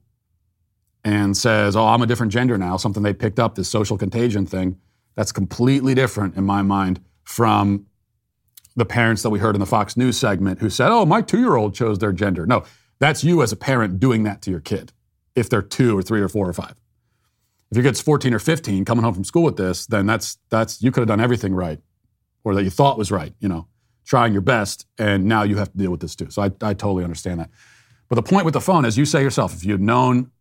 [SPEAKER 1] and says, "Oh, I'm a different gender now," something they picked up, this social contagion thing that's completely different in my mind from the parents that we heard in the Fox News segment who said, oh, my two year old chose their gender. No, that's you as a parent doing that to your kid if they're two or three or four or five. If your kid's 14 or 15 coming home from school with this, then that's, that's you could have done everything right or that you thought was right, you know, trying your best, and now you have to deal with this too. So I, I totally understand that. But the point with the phone, as you say yourself, if you'd known,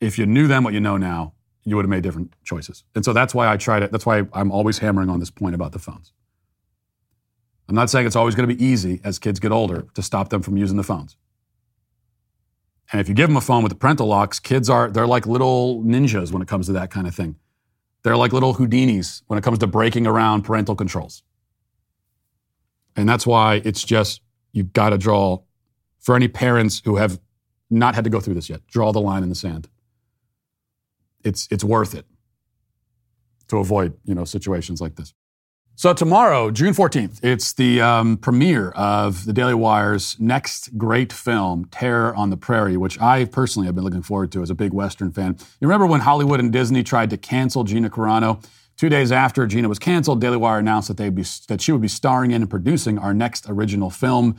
[SPEAKER 1] if you knew then what you know now, you would have made different choices. And so that's why I try to, that's why I'm always hammering on this point about the phones. I'm not saying it's always going to be easy as kids get older to stop them from using the phones. And if you give them a phone with the parental locks, kids are, they're like little ninjas when it comes to that kind of thing. They're like little Houdinis when it comes to breaking around parental controls. And that's why it's just, you've got to draw, for any parents who have not had to go through this yet, draw the line in the sand. It's, it's worth it to avoid you know, situations like this. So tomorrow, June 14th, it's the um, premiere of the Daily Wire's next great film, Terror on the Prairie, which I personally have been looking forward to as a big Western fan. You remember when Hollywood and Disney tried to cancel Gina Carano? Two days after Gina was canceled, Daily Wire announced that, they'd be, that she would be starring in and producing our next original film.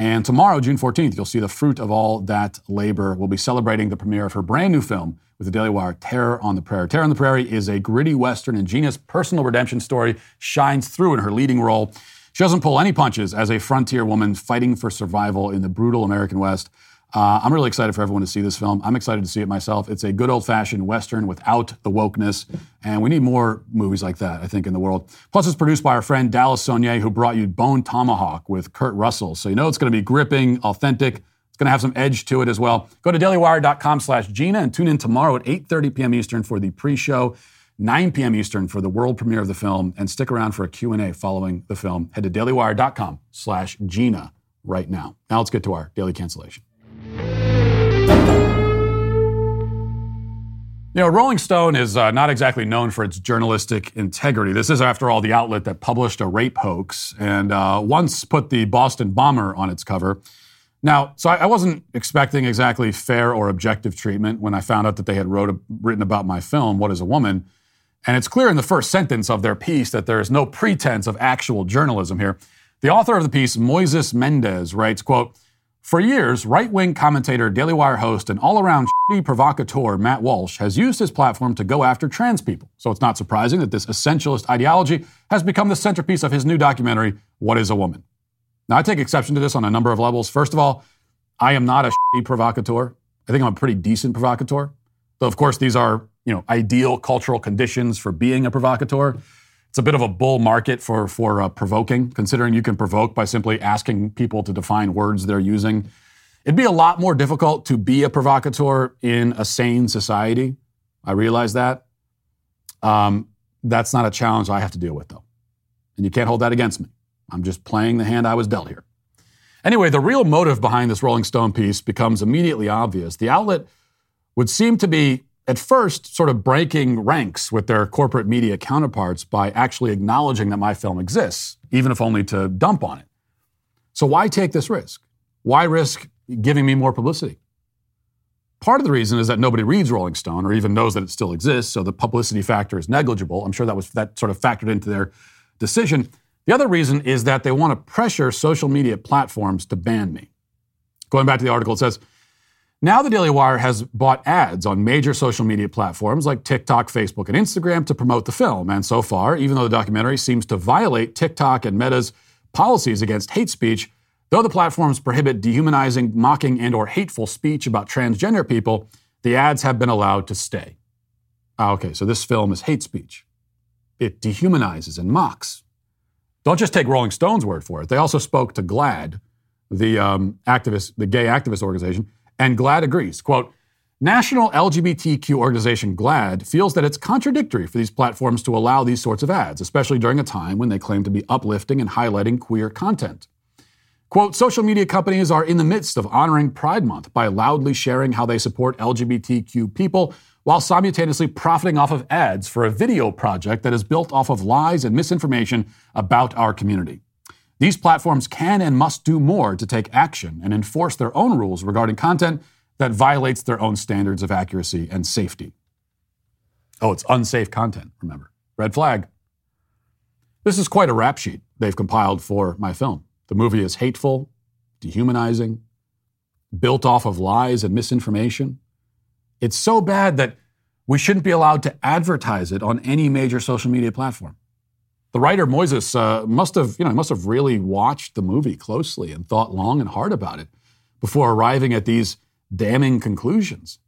[SPEAKER 1] And tomorrow, June 14th, you'll see the fruit of all that labor. We'll be celebrating the premiere of her brand new film, with the Daily Wire, Terror on the Prairie. Terror on the Prairie is a gritty Western, and Gina's personal redemption story shines through in her leading role. She doesn't pull any punches as a frontier woman fighting for survival in the brutal American West. Uh, I'm really excited for everyone to see this film. I'm excited to see it myself. It's a good old fashioned Western without the wokeness, and we need more movies like that, I think, in the world. Plus, it's produced by our friend Dallas Sonnier, who brought you Bone Tomahawk with Kurt Russell. So you know it's going to be gripping, authentic, It's going to have some edge to it as well. Go to dailywire.com slash Gina and tune in tomorrow at 8.30 p.m. Eastern for the pre-show, 9 p.m. Eastern for the world premiere of the film, and stick around for a Q&A following the film. Head to dailywire.com slash Gina right now. Now let's get to our daily cancellation. You know, Rolling Stone is uh, not exactly known for its journalistic integrity. This is, after all, the outlet that published a rape hoax and uh, once put the Boston bomber on its cover. Now, so I, wasn't expecting exactly fair or objective treatment when I found out that they had wrote a, written about my film, What is a Woman? And it's clear in the first sentence of their piece that there is no pretense of actual journalism here. The author of the piece, Moises Mendez, writes, quote, For years, right-wing commentator, Daily Wire host, and all-around shitty provocateur Matt Walsh has used his platform to go after trans people. So it's not surprising that this essentialist ideology has become the centerpiece of his new documentary, What is a Woman? Now, I take exception to this on a number of levels. First of all, I am not a provocateur. I think I'm a pretty decent provocateur. Though, of course, these are you know ideal cultural conditions for being a provocateur. It's a bit of a bull market for for uh, provoking, considering you can provoke by simply asking people to define words they're using. It'd be a lot more difficult to be a provocateur in a sane society. I realize that. Um, that's not a challenge I have to deal with, though, and you can't hold that against me. I'm just playing the hand I was dealt here. Anyway, the real motive behind this Rolling Stone piece becomes immediately obvious. The outlet would seem to be, at first, sort of breaking ranks with their corporate media counterparts by actually acknowledging that my film exists, even if only to dump on it. So, why take this risk? Why risk giving me more publicity? Part of the reason is that nobody reads Rolling Stone or even knows that it still exists, so the publicity factor is negligible. I'm sure that was that sort of factored into their decision. The other reason is that they want to pressure social media platforms to ban me. Going back to the article, it says, now the Daily Wire has bought ads on major social media platforms like TikTok, Facebook, and Instagram to promote the film. And so far, even though the documentary seems to violate TikTok and Meta's policies against hate speech, though the platforms prohibit dehumanizing, mocking, and or hateful speech about transgender people, the ads have been allowed to stay. Ah, okay, so this film is hate speech. It dehumanizes and mocks. Don't just take Rolling Stone's word for it. They also spoke to GLAAD, the um, activist, the gay activist organization, and GLAAD agrees. Quote, National LGBTQ organization GLAAD feels that it's contradictory for these platforms to allow these sorts of ads, especially during a time when they claim to be uplifting and highlighting queer content. Quote, social media companies are in the midst of honoring Pride Month by loudly sharing how they support LGBTQ people while simultaneously profiting off of ads for a video project that is built off of lies and misinformation about our community. These platforms can and must do more to take action and enforce their own rules regarding content that violates their own standards of accuracy and safety. Oh, it's unsafe content, remember. Red flag. This is quite a rap sheet they've compiled for my film. The movie is hateful, dehumanizing, built off of lies and misinformation, it's so bad that we shouldn't be allowed to advertise it on any major social media platform. The writer Moises uh, must have, you know, must have really watched the movie closely and thought long and hard about it before arriving at these damning conclusions.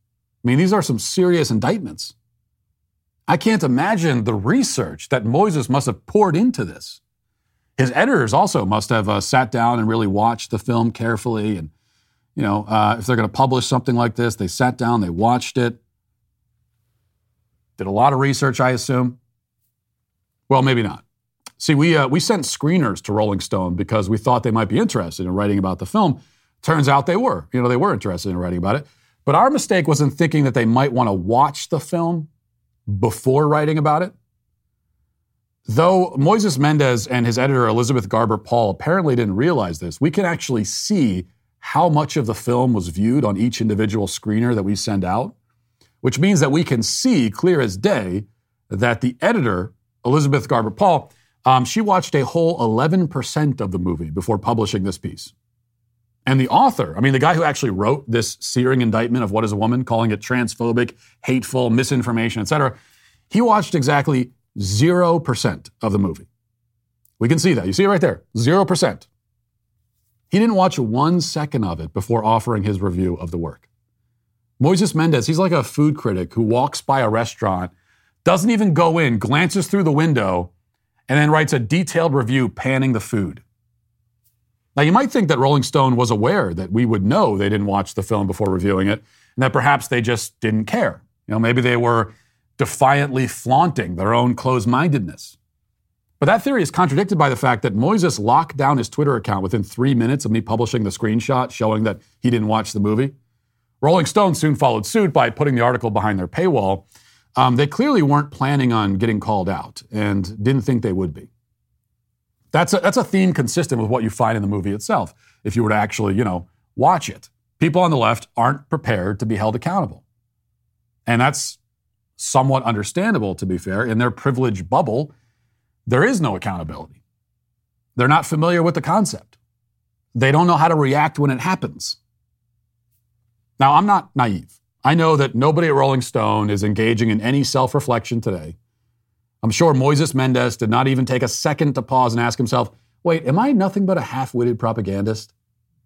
[SPEAKER 1] I mean, these are some serious indictments. I can't imagine the research that Moises must have poured into this. His editors also must have uh, sat down and really watched the film carefully and you know, uh, if they're going to publish something like this, they sat down, they watched it, did a lot of research, I assume. Well, maybe not. See, we, uh, we sent screeners to Rolling Stone because we thought they might be interested in writing about the film. Turns out they were. You know, they were interested in writing about it. But our mistake was in thinking that they might want to watch the film before writing about it. Though Moises Mendez and his editor Elizabeth Garber Paul apparently didn't realize this, we can actually see how much of the film was viewed on each individual screener that we send out, which means that we can see clear as day that the editor, Elizabeth Garber Paul, um, she watched a whole 11% of the movie before publishing this piece. And the author, I mean, the guy who actually wrote this searing indictment of what is a woman, calling it transphobic, hateful, misinformation, etc., he watched exactly 0% of the movie. We can see that. You see it right there 0%. He didn't watch one second of it before offering his review of the work. Moises Mendez, he's like a food critic who walks by a restaurant, doesn't even go in, glances through the window, and then writes a detailed review panning the food. Now, you might think that Rolling Stone was aware that we would know they didn't watch the film before reviewing it, and that perhaps they just didn't care. You know, maybe they were defiantly flaunting their own closed mindedness. But that theory is contradicted by the fact that Moises locked down his Twitter account within three minutes of me publishing the screenshot showing that he didn't watch the movie. Rolling Stone soon followed suit by putting the article behind their paywall. Um, they clearly weren't planning on getting called out and didn't think they would be. That's a, that's a theme consistent with what you find in the movie itself. If you were to actually, you know, watch it, people on the left aren't prepared to be held accountable. And that's somewhat understandable, to be fair. In their privileged bubble, there is no accountability. They're not familiar with the concept. They don't know how to react when it happens. Now, I'm not naive. I know that nobody at Rolling Stone is engaging in any self reflection today. I'm sure Moises Mendez did not even take a second to pause and ask himself, wait, am I nothing but a half witted propagandist?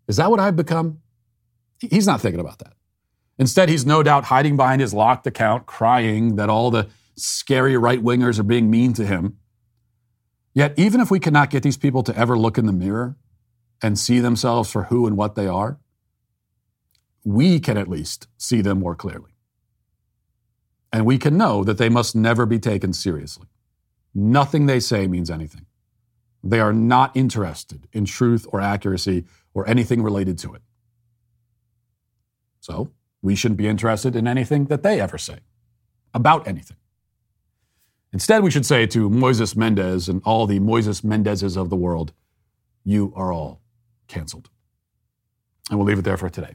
[SPEAKER 1] Is that what I've become? He's not thinking about that. Instead, he's no doubt hiding behind his locked account, crying that all the scary right wingers are being mean to him. Yet, even if we cannot get these people to ever look in the mirror and see themselves for who and what they are, we can at least see them more clearly. And we can know that they must never be taken seriously. Nothing they say means anything. They are not interested in truth or accuracy or anything related to it. So, we shouldn't be interested in anything that they ever say about anything. Instead, we should say to Moises Mendez and all the Moises Mendezes of the world, you are all canceled. And we'll leave it there for today.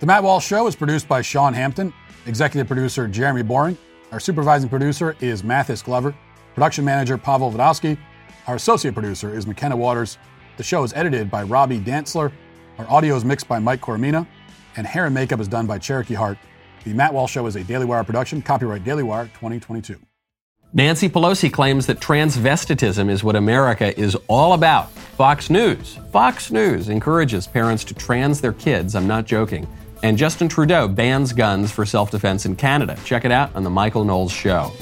[SPEAKER 1] The Matt Walsh Show is produced by Sean Hampton, executive producer Jeremy Boring. Our supervising producer is Mathis Glover, production manager Pavel Vodowski. Our associate producer is McKenna Waters. The show is edited by Robbie Dantzler. Our audio is mixed by Mike Coromina. And hair and makeup is done by Cherokee Hart. The Matt Walsh Show is a Daily Wire production, copyright Daily Wire 2022.
[SPEAKER 12] Nancy Pelosi claims that transvestitism is what America is all about. Fox News. Fox News encourages parents to trans their kids. I'm not joking. And Justin Trudeau bans guns for self defense in Canada. Check it out on The Michael Knowles Show.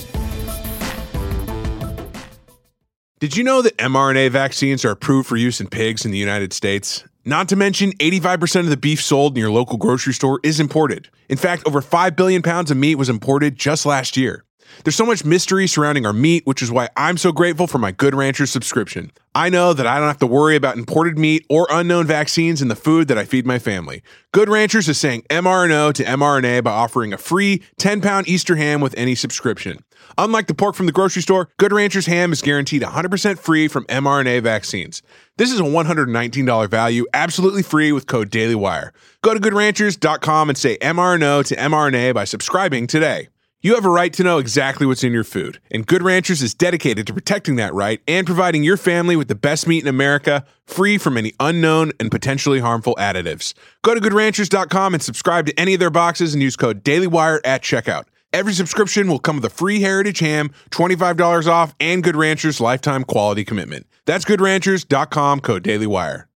[SPEAKER 13] Did you know that mRNA vaccines are approved for use in pigs in the United States? Not to mention, 85% of the beef sold in your local grocery store is imported. In fact, over 5 billion pounds of meat was imported just last year. There's so much mystery surrounding our meat, which is why I'm so grateful for my Good Ranchers subscription. I know that I don't have to worry about imported meat or unknown vaccines in the food that I feed my family. Good Ranchers is saying mRNO to mRNA by offering a free 10 pound Easter ham with any subscription. Unlike the pork from the grocery store, Good Ranchers ham is guaranteed 100% free from mRNA vaccines. This is a $119 value, absolutely free with code DailyWire. Go to goodranchers.com and say mRNO to mRNA by subscribing today. You have a right to know exactly what's in your food, and Good Ranchers is dedicated to protecting that right and providing your family with the best meat in America, free from any unknown and potentially harmful additives. Go to goodranchers.com and subscribe to any of their boxes and use code DailyWire at checkout. Every subscription will come with a free Heritage Ham, $25 off, and Good Ranchers lifetime quality commitment. That's goodranchers.com, code DailyWire.